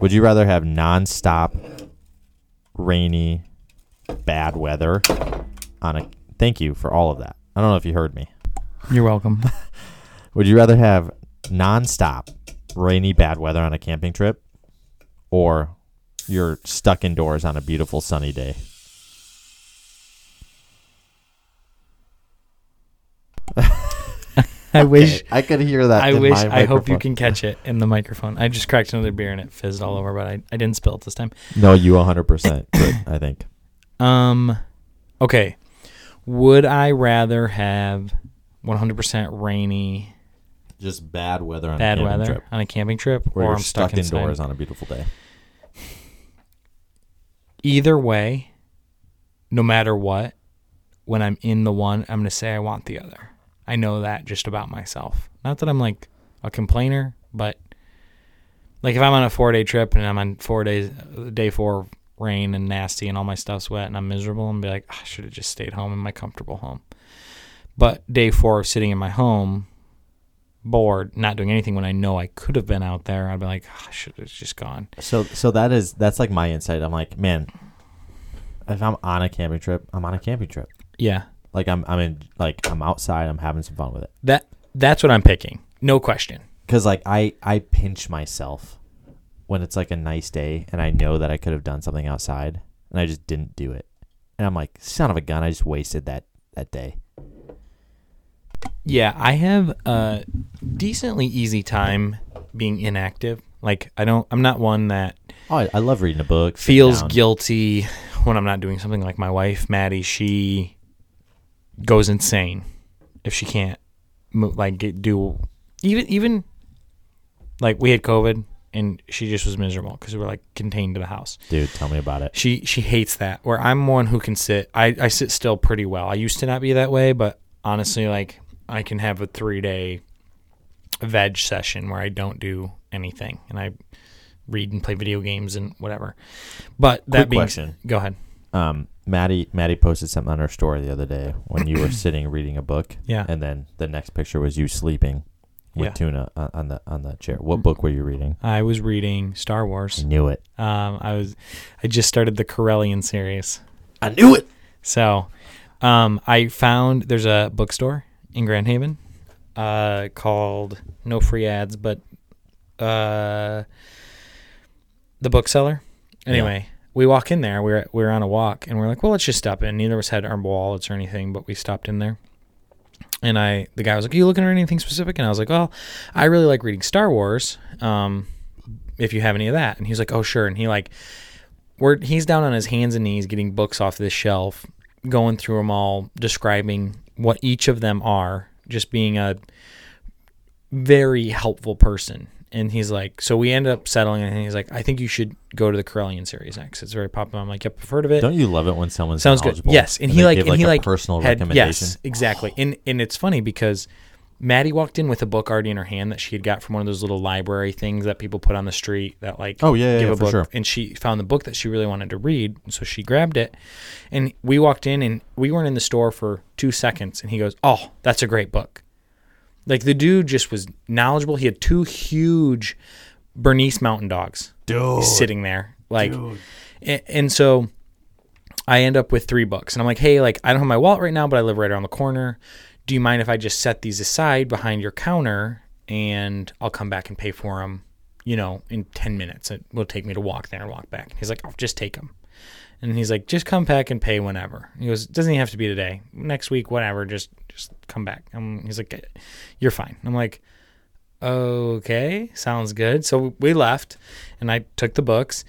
Would you rather have nonstop rainy, bad weather on a? Thank you for all of that. I don't know if you heard me. You're welcome. Would you rather have nonstop rainy, bad weather on a camping trip, or you're stuck indoors on a beautiful sunny day? I wish. I could hear that. I in wish. my I hope you can catch it in the microphone. I just cracked another beer and it fizzed all over, but I, I didn't spill it this time. No, you 100 percent. I think. Um, okay. Would I rather have 100% rainy, Just bad weather on bad a camping weather trip, on a camping trip, where or I'm stuck, stuck, indoors on a beautiful day. Either way, no matter what, when I'm in the one, I'm going to say I want the other. I know that just about myself. Not that I'm like a complainer, but like if I'm on a four day trip and I'm on four days, day four rain and nasty and all my stuff's wet and I'm miserable and be like, "Ah, I should have just stayed home in my comfortable home. But day four of sitting in my home, bored, not doing anything when I know I could have been out there, I'd be like, "Ah, I should have just gone. So, so that is that's like my insight. I'm like, man, if I'm on a camping trip, I'm on a camping trip. Yeah. Like I'm, I'm in, like I'm outside. I'm having some fun with it. That that's what I'm picking. No question. Cause like I, I pinch myself when it's like a nice day and I know that I could have done something outside and I just didn't do it. And I'm like, son of a gun, I just wasted that that day. Yeah, I have a decently easy time being inactive. Like I don't I'm not one that Oh, I, I love reading a book. feels down. guilty when I'm not doing something like my wife, Maddie, she goes insane if she can't mo- like get, do even even like we had COVID and she just was miserable because we were like contained to the house. Dude, tell me about it. She she hates that. Where I'm one who can sit. I I sit still pretty well. I used to not be that way, but honestly, like I can have a three day veg session where I don't do anything and I read and play video games and whatever. But that Quick being question. go ahead. Um, Maddie, Maddie posted something on her story the other day when you were sitting reading a book, Yeah. and then the next picture was you sleeping with Yeah. tuna on, on the on the chair. What book were you reading? I was reading Star Wars. I knew it. Um, I was I just started the Corellian series. I knew it. So, um, I found there's a bookstore in Grand Haven, uh, called no free ads, but uh, the bookseller. Anyway, we walk in there. We're we're on a walk, and we're like, well, let's just stop in. Neither of us had our wallets or anything, but we stopped in there. And I, the guy was like, "Are you looking at anything specific?" And I was like, "Well, I really like reading Star Wars. Um, if you have any of that." And he's like, "Oh, sure." And he like, we're he's down on his hands and knees getting books off this shelf, going through them all, describing what each of them are, just being a very helpful person. And he's like, so we ended up settling, and he's like, I think you should go to the Corellian Series X. It's very popular. I'm like, yep, I've heard of it. Don't you love it when someone Sounds good. Yes, and, he they like and he a like personal had, recommendation? Yes, exactly. And and it's funny because Maddie walked in with a book already in her hand that she had got from one of those little library things that people put on the street that like Oh, yeah, yeah, give yeah, a for book. sure. And she found the book that she really wanted to read, so she grabbed it. And we walked in and we weren't in the store for two seconds, and he goes, "Oh, that's a great book." Like the dude just was knowledgeable. He had two huge Bernese Mountain Dogs Dude, sitting there, like, and, and so I end up with three books, and I'm like, hey, like I don't have my wallet right now, but I live right around the corner. Do you mind if I just set these aside behind your counter, and I'll come back and pay for them? You know, in ten minutes, it will take me to walk there and walk back. He's like, I'll just take them. And he's like, just come back and pay whenever. He goes, doesn't even have to be today, next week, whatever. Just, just come back. Um, he's like, you're fine. I'm like, okay, sounds good. So we left, and I took the books,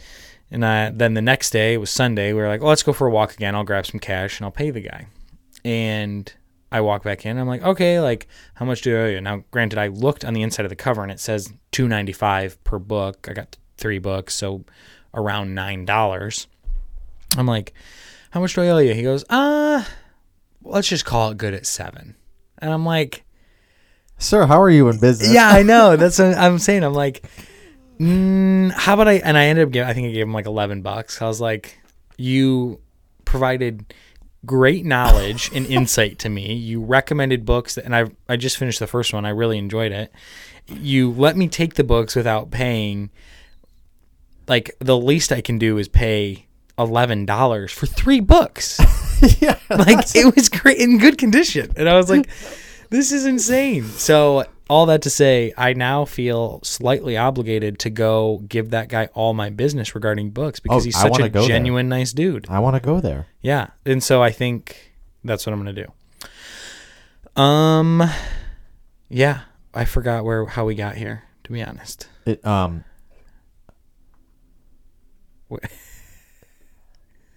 and I, then the next day it was Sunday. We were like, well, let's go for a walk again. I'll grab some cash and I'll pay the guy. And I walk back in. I'm like, okay, like how much do I owe you? Now, granted, I looked on the inside of the cover and it says two ninety five per book. I got three books, so around nine dollars. I'm like, how much do I owe you? He goes, uh, let's just call it good at seven. And I'm like, sir, how are you in business? yeah, I know. That's what I'm saying. I'm like, mm, how about I? And I ended up giving. I think I gave him like 11 bucks. I was like, you provided great knowledge and insight to me. You recommended books, that, and I I just finished the first one. I really enjoyed it. You let me take the books without paying. Like the least I can do is pay eleven dollars for three books. yeah. like it was great in good condition and i was like this is insane so all that to say i now feel slightly obligated to go give that guy all my business regarding books because Oh, he's such a go there. genuine nice dude I want to go there. yeah and so i think that's what i'm gonna do um yeah i forgot where how we got here to be honest It um.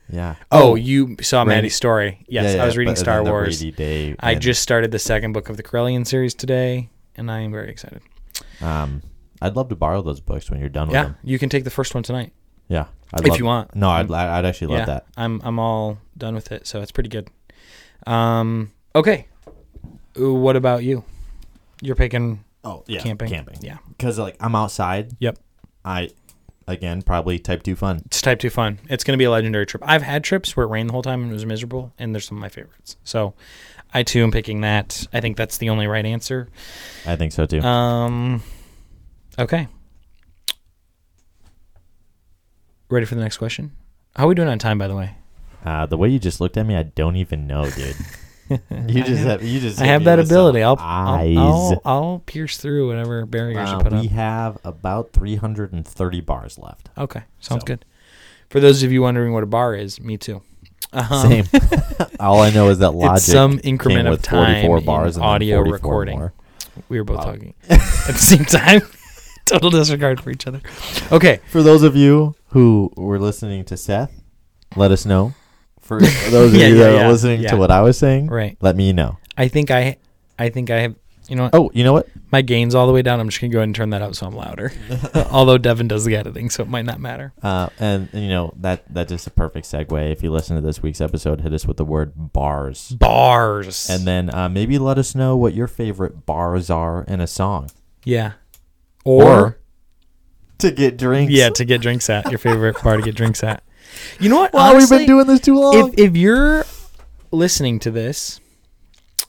Yeah. oh, you saw Randy- maddie's story yes Yeah, i was reading star wars Day i just started the second book of the corellian series today and i am very excited um. I'd love to borrow those books when you're done with them. Yeah, you can take the first one tonight Yeah. I'd if love- you want. No, I'd I'd actually love yeah, that. I'm I'm all done with it, so it's pretty good. Um, okay. What about you? You're picking Oh yeah, camping. Camping. Yeah, Because like I'm outside. Yep. I, again, probably type two fun. it's type two fun. It's gonna be a legendary trip. I've had trips where it rained the whole time and it was miserable, and they're some of my favorites. So, I too am picking that. I think that's the only right answer. I think so too. Um, okay. Ready for the next question? How are we doing on time, by the way? Uh, the way you just looked at me, I don't even know, dude. you just have you just. I have that ability. I'll, eyes. I'll, I'll I'll pierce through whatever barriers you Uh, put we up. have about 330 bars left. Okay, sounds So. good. For those of you wondering what a bar is, me too. Um, Same. All I know is that Logic It's some increment of time 44 in bars and audio 44 recording. more. We were both Wow. talking at the same time. Total disregard for each other. Okay, For those of you who were listening to Seth, let us know. For those of Yeah, you yeah, that yeah, are listening to what I was saying, right. let me know. I think I, I think I have. You know what? Oh, you know what? My gain's all the way down. I'm just gonna go ahead and turn that up so I'm louder. Although Devin does the editing, so it might not matter. Uh, and, you know that that's just a perfect segue. If you listen to this week's episode, hit us with the word bars, Bars. and then uh, maybe let us know what your favorite bars are in a song, yeah. Or, to get drinks. yeah, to get drinks at your favorite bar to get drinks at. You know what? Wow, we've been doing this too long. if if you're listening to this,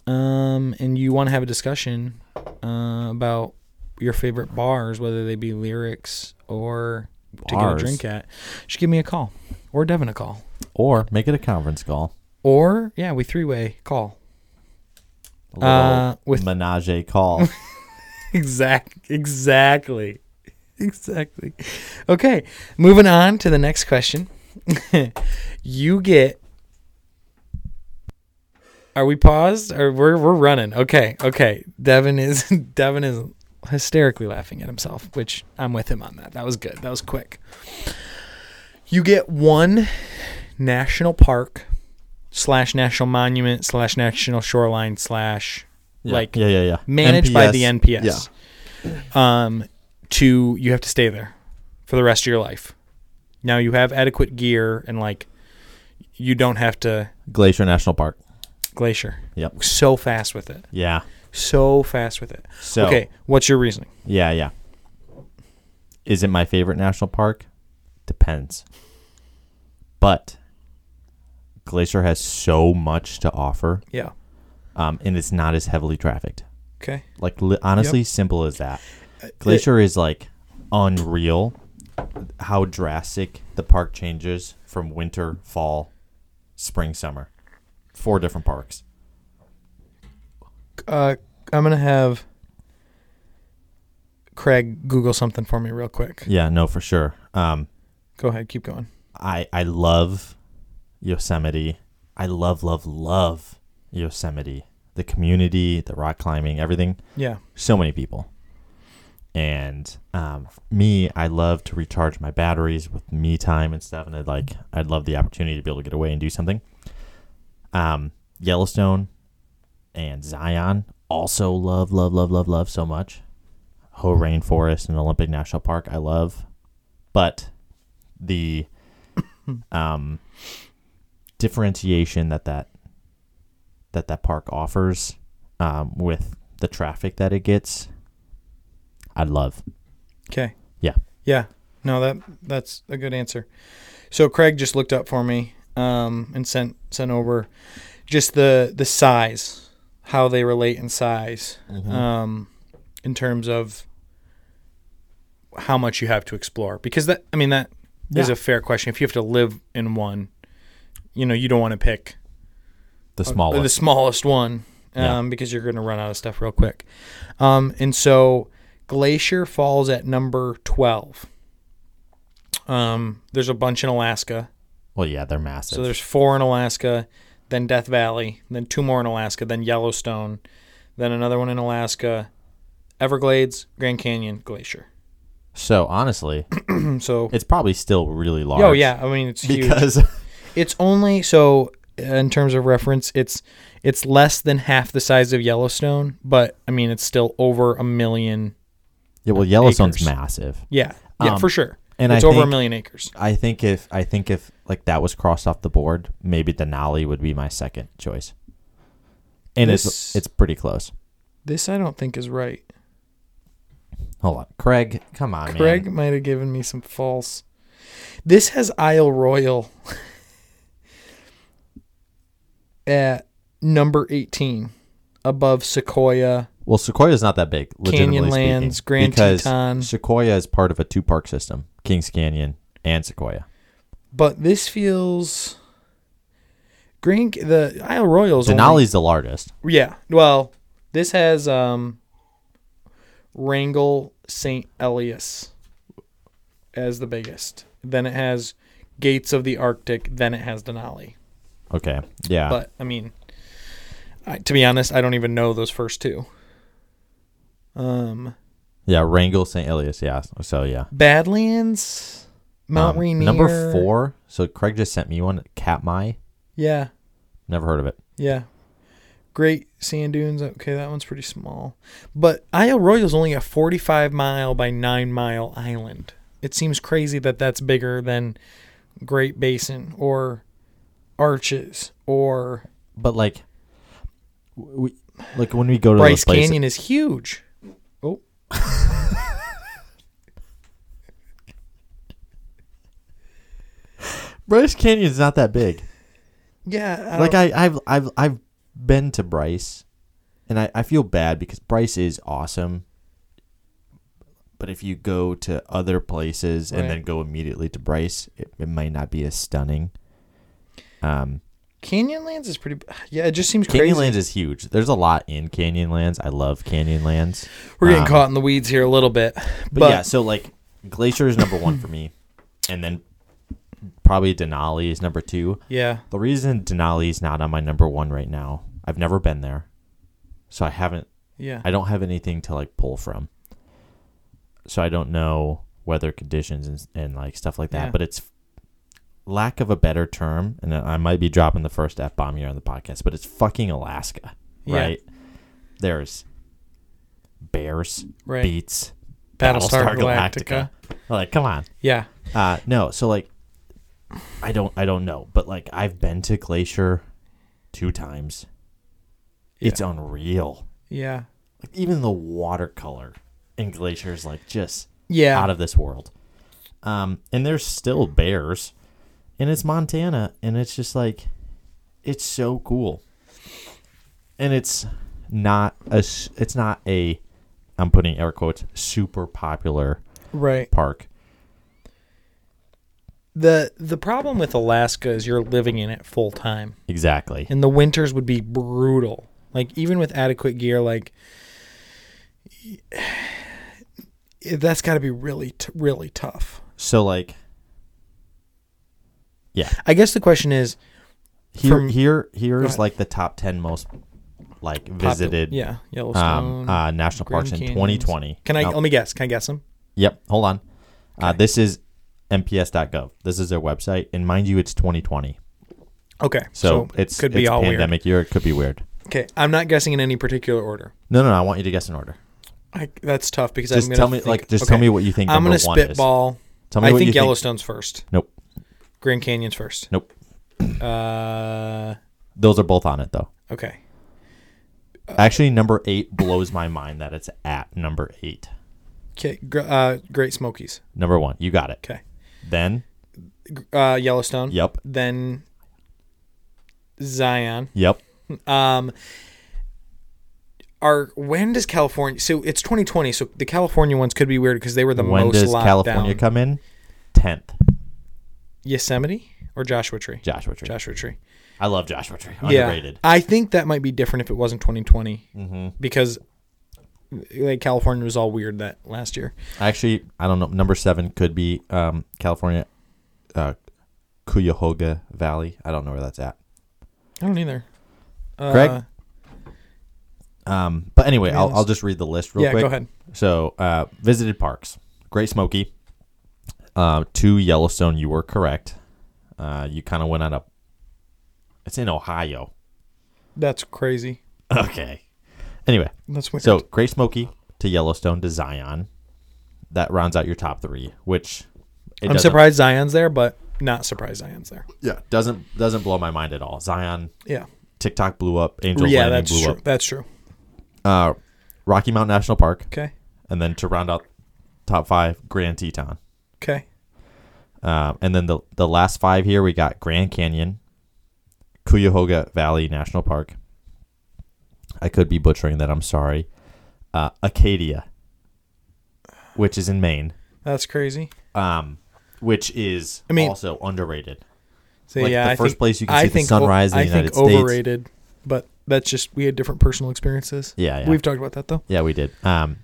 um, and you want to have a discussion uh, about your favorite bars, whether they be lyrics or to get a Bars. drink at, just give me a call or Devin a call. or make it a conference call. Or yeah, we three way call. A little Uh, with- menage a call. Exact exactly. Exactly. Okay, moving on to the next question. you get Are we paused or we're we're running? Okay. Okay. Devin is Devin is hysterically laughing at himself, which I'm with him on that. That was good. That was quick. You get one national park slash national monument slash national shoreline slash Yeah. like yeah, yeah, yeah. managed by the NPS. NPS. Um, to you have to stay there for the rest of your life. Now you have adequate gear and like you don't have to Glacier National Park. glacier. Yep. So fast with it. Yeah. So fast with it. So Okay, what's your reasoning? Yeah, yeah. Is it my favorite national park? Depends. But Glacier has so much to offer, Yeah. um, and it's not as heavily trafficked. Okay. Like li- honestly, simple as that. Glacier is like unreal. How drastic the park changes from winter, fall, spring, summer. Four different parks. Uh, I'm gonna have Craig Google something for me real quick. Yeah, no, for sure. Um, Go ahead, keep going. I I love Yosemite. I love love love Yosemite. The community, the rock climbing, everything. Yeah. So many people. And um, me, I love to recharge my batteries with me time and stuff, and I'd like I'd love the opportunity to be able to get away and do something. Um, Yellowstone and Zion also love love love love love so much. Hoh Rainforest and Olympic National Park, I love, but the um, differentiation that that that that park offers um, with the traffic that it gets, I love. Okay. Yeah. Yeah. No, that that's a good answer. So Craig just looked up for me um, and sent sent over just the the size, how they relate in size, um, in terms of how much you have to explore. Because that, I mean, that is Yeah. a fair question. If you have to live in one, you know, you don't want to pick The uh, smallest. the smallest one, um, Yeah. because you're going to run out of stuff real quick. Um, and so Glacier falls at number twelve. Um, there's a bunch in Alaska, well, yeah, they're massive. so there's four in Alaska, then Death Valley, then two more in Alaska, then Yellowstone, then another one in Alaska, Everglades, Grand Canyon, Glacier. so honestly, so it's probably still really large. oh yeah, I mean it's huge. because It's only so in terms of reference, it's it's less than half the size of Yellowstone, but I mean it's still over a million. Yeah, well, Yellowstone's Acres. massive, Yeah, yeah, Um, for sure. and it's I over a think- million acres. I think if I think if like that was crossed off the board, maybe Denali would be my second choice. And This- it's it's pretty close. This I don't think is right. Hold on, Craig, come on, Craig man. might have given me some false. This has Isle Royale at number eighteen, above Sequoia, Well, Sequoia's not that big. legitimately Canyonlands, speaking, Grand because Teton. Sequoia is part of a two park system: Kings Canyon and Sequoia. but this feels. Green the Isle Royale's only- Denali's the largest. Yeah. Well, this has um Wrangell St. Elias as the biggest. Then it has Gates of the Arctic, then it has Denali. Okay, yeah, But I mean I, to be honest, I don't even know those first two. Um yeah, Wrangell, St. Elias. Yeah, so yeah, Badlands, Mount Um, Rainier. Number four. So Craig just sent me one. Katmai. Yeah. Never heard of it. Yeah. Great sand dunes. Okay, that one's pretty small. But Isle Royale's only a 45 mile by 9 mile island. It seems crazy that that's bigger than Great Basin or Arches or But like, we like when we go to places, Canyon is huge. Bryce Canyon's not that big. Yeah. I like I, I've I've I've been to Bryce, and I, I feel bad because Bryce is awesome. But if you go to other places and Right. then go immediately to Bryce, it, it might not be as stunning. Um, Canyonlands is pretty. Yeah, it just seems crazy. Canyonlands is huge. There's a lot in Canyonlands. I love Canyonlands. We're getting um, caught in the weeds here a little bit. But, But, yeah, so like Glacier is number one for me, and then probably Denali is number two. yeah. The reason Denali is not on my number one right now, I've never been there, so I haven't. Yeah. I don't have anything to like pull from. So I don't know weather conditions and, and like stuff like that. Yeah. But it's lack of a better term, and I might be dropping the first f bomb here on the podcast, but it's fucking Alaska, Yeah. right? There's bears, Right. beats, Battlestar Battlestar Galactica. Like, come on. Yeah. Uh, no, so like, I don't, I don't know, but like, I've been to Glacier two times. It's unreal. Yeah. Like, even the watercolor in Glacier is like just Yeah. out of this world. Um, and there's still bears, and it's Montana, and it's just like, it's so cool. And it's not a it's not a, I'm putting air quotes, super popular right. park. The the problem with Alaska is you're living in it full time. Exactly. And the winters would be brutal. Like even with adequate gear like that's got to be really t- really tough. So like, yeah, I guess the question is here, From- here, here Go is ahead. like the top ten most like popu- visited yeah, Yellowstone. um, uh, national Grand parks in 2020. Can I let me guess? Can I guess them? Yep. Hold on. Uh, Okay. this is nps.gov. This is their website, and mind you, it's 2020. Okay. So, it's could be it's all pandemic year. It could be weird. weird. Okay, I'm not guessing in any particular order. No, no, no. I want you to guess in order. I, that's tough because Just I'm gonna tell me, think- like, just okay. tell me what you think. I'm gonna spitball. Tell me I what think Yellowstone's first. Nope. Grand Canyon's first. Nope. Uh, Those are both on it though. okay. Actually, number eight blows my mind that it's at number eight. Okay. Gr- uh, Great Smokies. Number one, you got it. Okay. Then, Uh, Yellowstone. yep, Then Zion. yep. Um, are when does California? So it's 2020. So the California ones could be weird because they were the most important thing. when most does locked California down. come in? Tenth, Yosemite or Joshua Tree? Joshua Tree. Joshua Tree. I love Joshua Tree. Yeah, Underrated. I think that might be different if it wasn't 2020 Mm-hmm. because like California was all weird that last year. Actually, I don't know. Number seven could be um, California, uh, Cuyahoga Valley. I don't know where that's at. I don't either. Uh, Greg? Um, but anyway, I'll, I'll just read the list real yeah, quick. go ahead. So, uh, visited parks: Great Smoky, uh, to Yellowstone. You were correct. Uh, you kind of went on a. It's in Ohio. That's crazy. Okay. Anyway, That's weird. so Gray Smoky to Yellowstone to Zion. That rounds out your top three, which I'm surprised Zion's there, but not surprised Zion's there. Yeah, doesn't doesn't blow my mind at all. Zion, Yeah. TikTok blew up. Angels yeah, Landing that's blew true. up. That's true. Uh, Rocky Mountain National Park, Okay. and then to round out top five, Grand Teton. Okay. Um, and then the the last five here we got Grand Canyon, Cuyahoga Valley National Park. I could be butchering that. I'm sorry. Uh, Acadia, which is in Maine, That's crazy. um, which is I mean- also underrated. So Like, yeah, the I first think, place you can I see the think sunrise in I United think States. overrated, but that's just we had different personal experiences. Yeah, yeah. We've talked about that though. Yeah, we did. Um,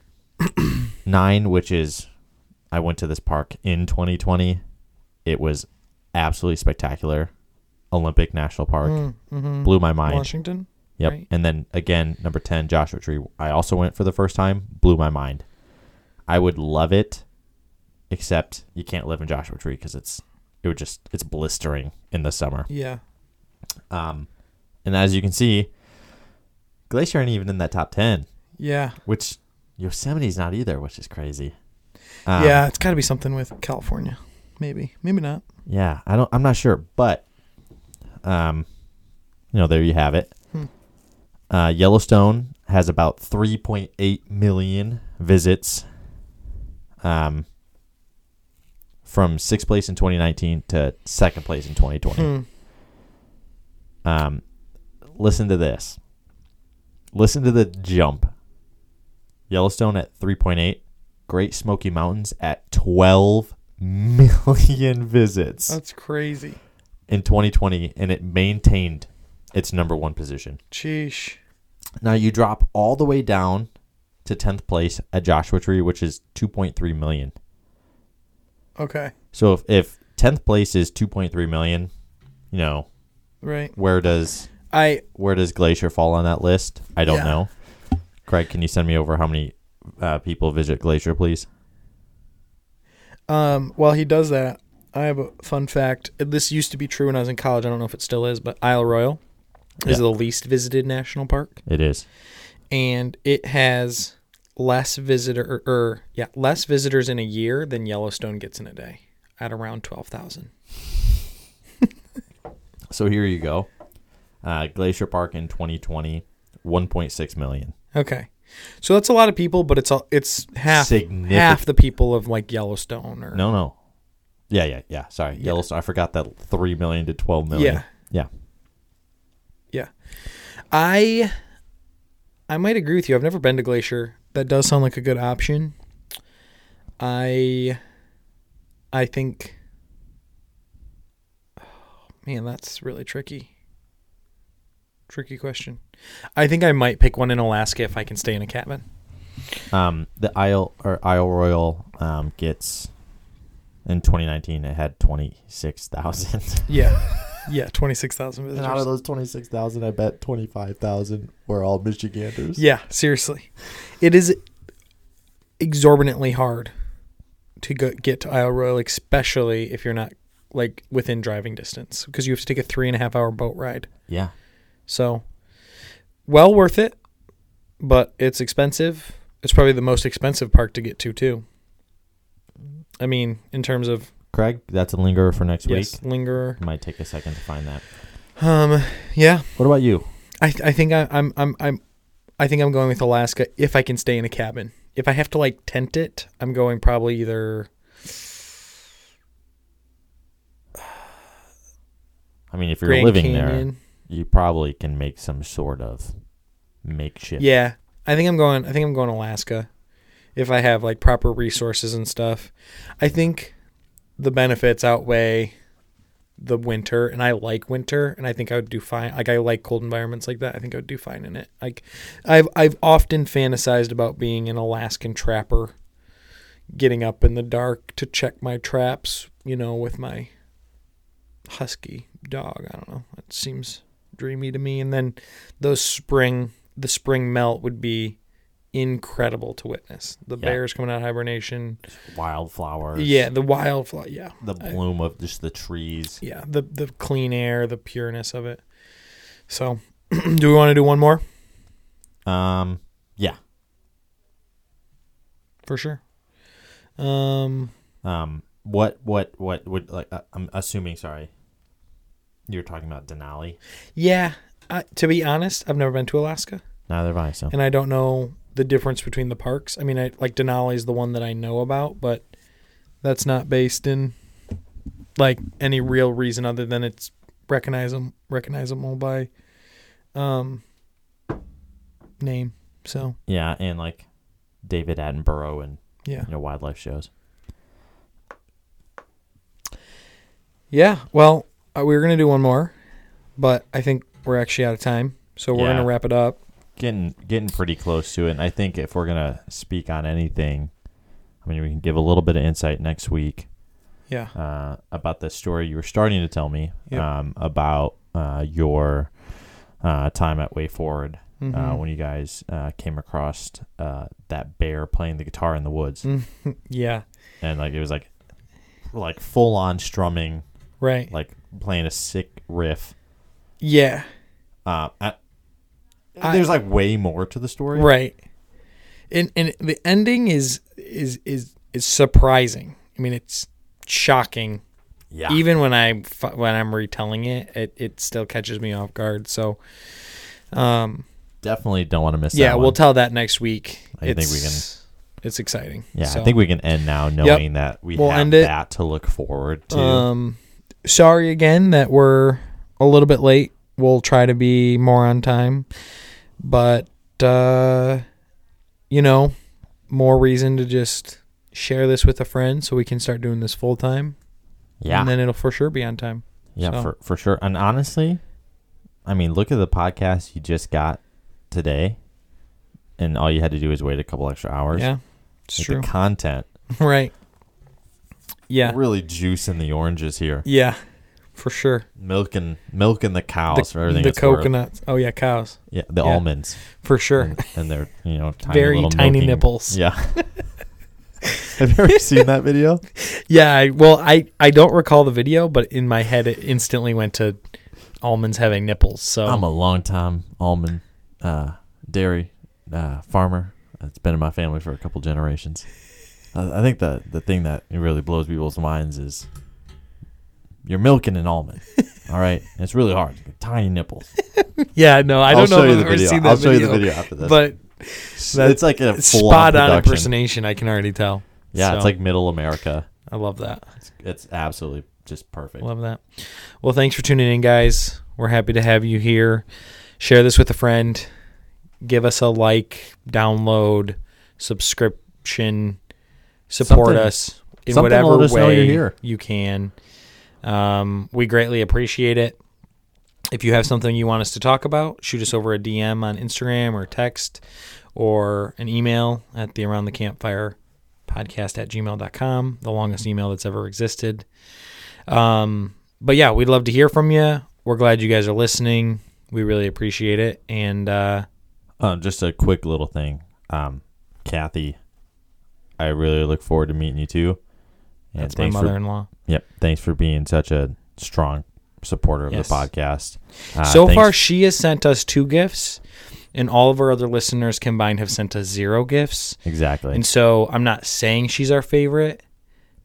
nine, which is, I went to this park in 2020. It was absolutely spectacular. Olympic National Park Mm-hmm. blew my mind. Washington. Yep. right. And then again, number 10, Joshua Tree. I also went for the first time, blew my mind. I would love it, except you can't live in Joshua Tree because it's it would just it's blistering in the summer. Yeah. Um, and as you can see, Glacier ain't even in that top 10, Yeah. which Yosemite's not either, which is crazy. Um, yeah. It's got to be something with California. Maybe. Maybe not. Yeah, I don't. I'm not sure, but um, you know, there you have it. Hmm. Uh, Yellowstone has about 3.8 million visits. Um, from sixth place in 2019 to second place in 2020. Hmm. Um, listen to this. Listen to the jump. Yellowstone at 3.8. Great Smoky Mountains at 12 million visits That's crazy. in 2020, and it maintained its number one position. Sheesh. Now you drop all the way down to 10th place at Joshua Tree, which is 2.3 million. Okay. So if, if 10th place is 2.3 million, you know, Right. where does I where does Glacier fall on that list? I don't Yeah. know. Craig, can you send me over how many uh, people visit Glacier, please? um while he does that, I have a fun fact. This used to be true when I was in college. I don't know if it still is, but Isle Royale is Yeah. the least visited national park, It is. and it has less visitor or, or yeah, less visitors in a year than Yellowstone gets in a day, at around twelve thousand. So here you go. Uh, Glacier Park in 2020, 1.6 million. Okay, so that's a lot of people, but it's a, it's half half the people of like Yellowstone or No, no. Yeah, yeah, yeah. Sorry, Yeah. Yellowstone. I forgot that 3 million to 12 million. Yeah. Yeah. Yeah. I I might agree with you. I've never been to Glacier. That does sound like a good option. I I think oh, Man, that's really tricky. Tricky question. I think I might pick one in Alaska if I can stay in a cabin. Um, the Isle or Isle Royale um, gets in 2019 it had 26,000. Yeah. Yeah, 26,000 and out of visitors. those 26,000, I bet 25,000 were all Michiganders. Yeah, seriously. It is exorbitantly hard to go, get to Isle Royale, especially if you're not like within driving distance, because you have to take a three and a half hour boat ride. Yeah. So, well worth it, but it's expensive. It's probably the most expensive park to get to too. I mean, in terms of Craig, that's a lingerer for next yes, week. lingerer. Might take a second to find that. Um, yeah, What about you? I I think I, I'm I'm I'm I think I'm going with Alaska if I can stay in a cabin. If I have to like tent it, I'm going probably either I mean, if you're Grand living there, Canyon. You probably can make some sort of makeshift. Yeah, I think I'm going. I think I'm going Alaska if I have like proper resources and stuff. I think the benefits outweigh the winter, and I like winter, and I think I would do fine. Like I like cold environments like that. I think I would do fine in it. Like I've I've often fantasized about being an Alaskan trapper, getting up in the dark to check my traps. You know, with my husky dog. I don't know. It seems dreamy to me. And then those spring, the spring melt would be incredible to witness. The Yeah. bears coming out of hibernation. Wildflowers. Yeah, the wildflower. Yeah, The I- bloom of just the trees. yeah. The the clean air, the pureness of it. So, do we want to do one more Um, yeah. for sure? Um, Um, what, what, what would like? Uh, I'm assuming. Sorry, you're talking about Denali. yeah. I, to be honest, I've never been to Alaska. Neither have I. So and I don't know the difference between the parks. I mean, I like Denali is the one that I know about, but that's not based in like any real reason other than it's recognizable recognizable by um name. So yeah, and like David Attenborough and yeah, you know wildlife shows. yeah. Well, uh, we were gonna do one more, but I think we're actually out of time, so we're Yeah. gonna wrap it up. Getting getting pretty close to it. And I think if we're gonna speak on anything, I mean, we can give a little bit of insight next week. Yeah, uh, about the story you were starting to tell me Yep. um, about uh, your uh, time at Way Forward uh, Mhm. when you guys uh, came across uh, that bear playing the guitar in the woods, Mhm. yeah, and like it was like like full on strumming, right. like playing a sick riff. Yeah, Uh, I, I- there's like way more to the story, Right. And and the ending is is is is surprising. I mean, it's shocking. Yeah, Even when I when I'm retelling it, it it still catches me off guard. So, um, definitely don't want to miss. yeah, we'll tell that next week. I think we can. It's exciting. Yeah, So, I think we can end now knowing that we We'll have that to look forward to. Um, sorry again that we're a little bit late. We'll try to be more on time, but uh, you know, more reason to just share this with a friend so we can start doing this full time. yeah, and then it'll for sure be on time. Yeah, So- for for sure. And honestly, I mean, look at the podcast you just got today, and all you had to do is wait a couple extra hours. Yeah, it's Like, true. The content right. Yeah. really juicing the oranges here, Yeah. For sure. milking milking the cows the for everything. the it's worth. coconuts. Oh yeah, cows. yeah, the Yeah. almonds, For sure. and, and they're you know tiny Very tiny milking- nipples. Yeah, Have you ever seen that video? Yeah, I, well, I I don't recall the video, but in my head it instantly went to almonds having nipples. So I'm a long time almond uh, dairy uh, farmer. It's been in my family for a couple generations. I, I think the the thing that really blows people's minds is you're milking an almond. all right, And it's really hard. Tiny nipples. yeah, no, I I'll don't know if I've ever video. seen that I'll show video, you the video after this. but it's like a full spot on impersonation. I can already tell. Yeah, it's like middle America. I love that. It's, it's absolutely just perfect. Love that. Well, thanks for tuning in, guys. We're happy to have you here. Share this with a friend. Give us a like, download, subscription, support Something- us in whatever us way you're here. you can. Um, we greatly appreciate it. If you have something you want us to talk about, shoot us over a DM on Instagram or text or an email at the Around the Campfire podcast at gmail.com, the longest email that's ever existed. Um, but yeah, we'd love to hear from you. We're glad you guys are listening. We really appreciate it. And uh, Um, just a quick little thing. Um, Kathy, I really look forward to meeting you too. And that's my mother in law. yep, thanks for being such a strong supporter of Yes. the podcast. Uh, so thanks- far, she has sent us two gifts, and all of our other listeners combined have sent us zero gifts. exactly. And so I'm not saying she's our favorite,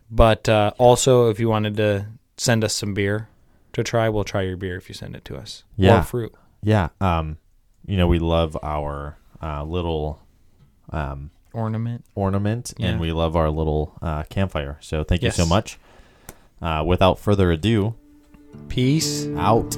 but uh, also if you wanted to send us some beer to try, we'll try your beer if you send it to us. Yeah. Or fruit. yeah, um, you know we love our uh, little um, Ornament. ornament, Yeah. and we love our little uh, campfire. So thank you so much. Uh, without further ado, Peace. out.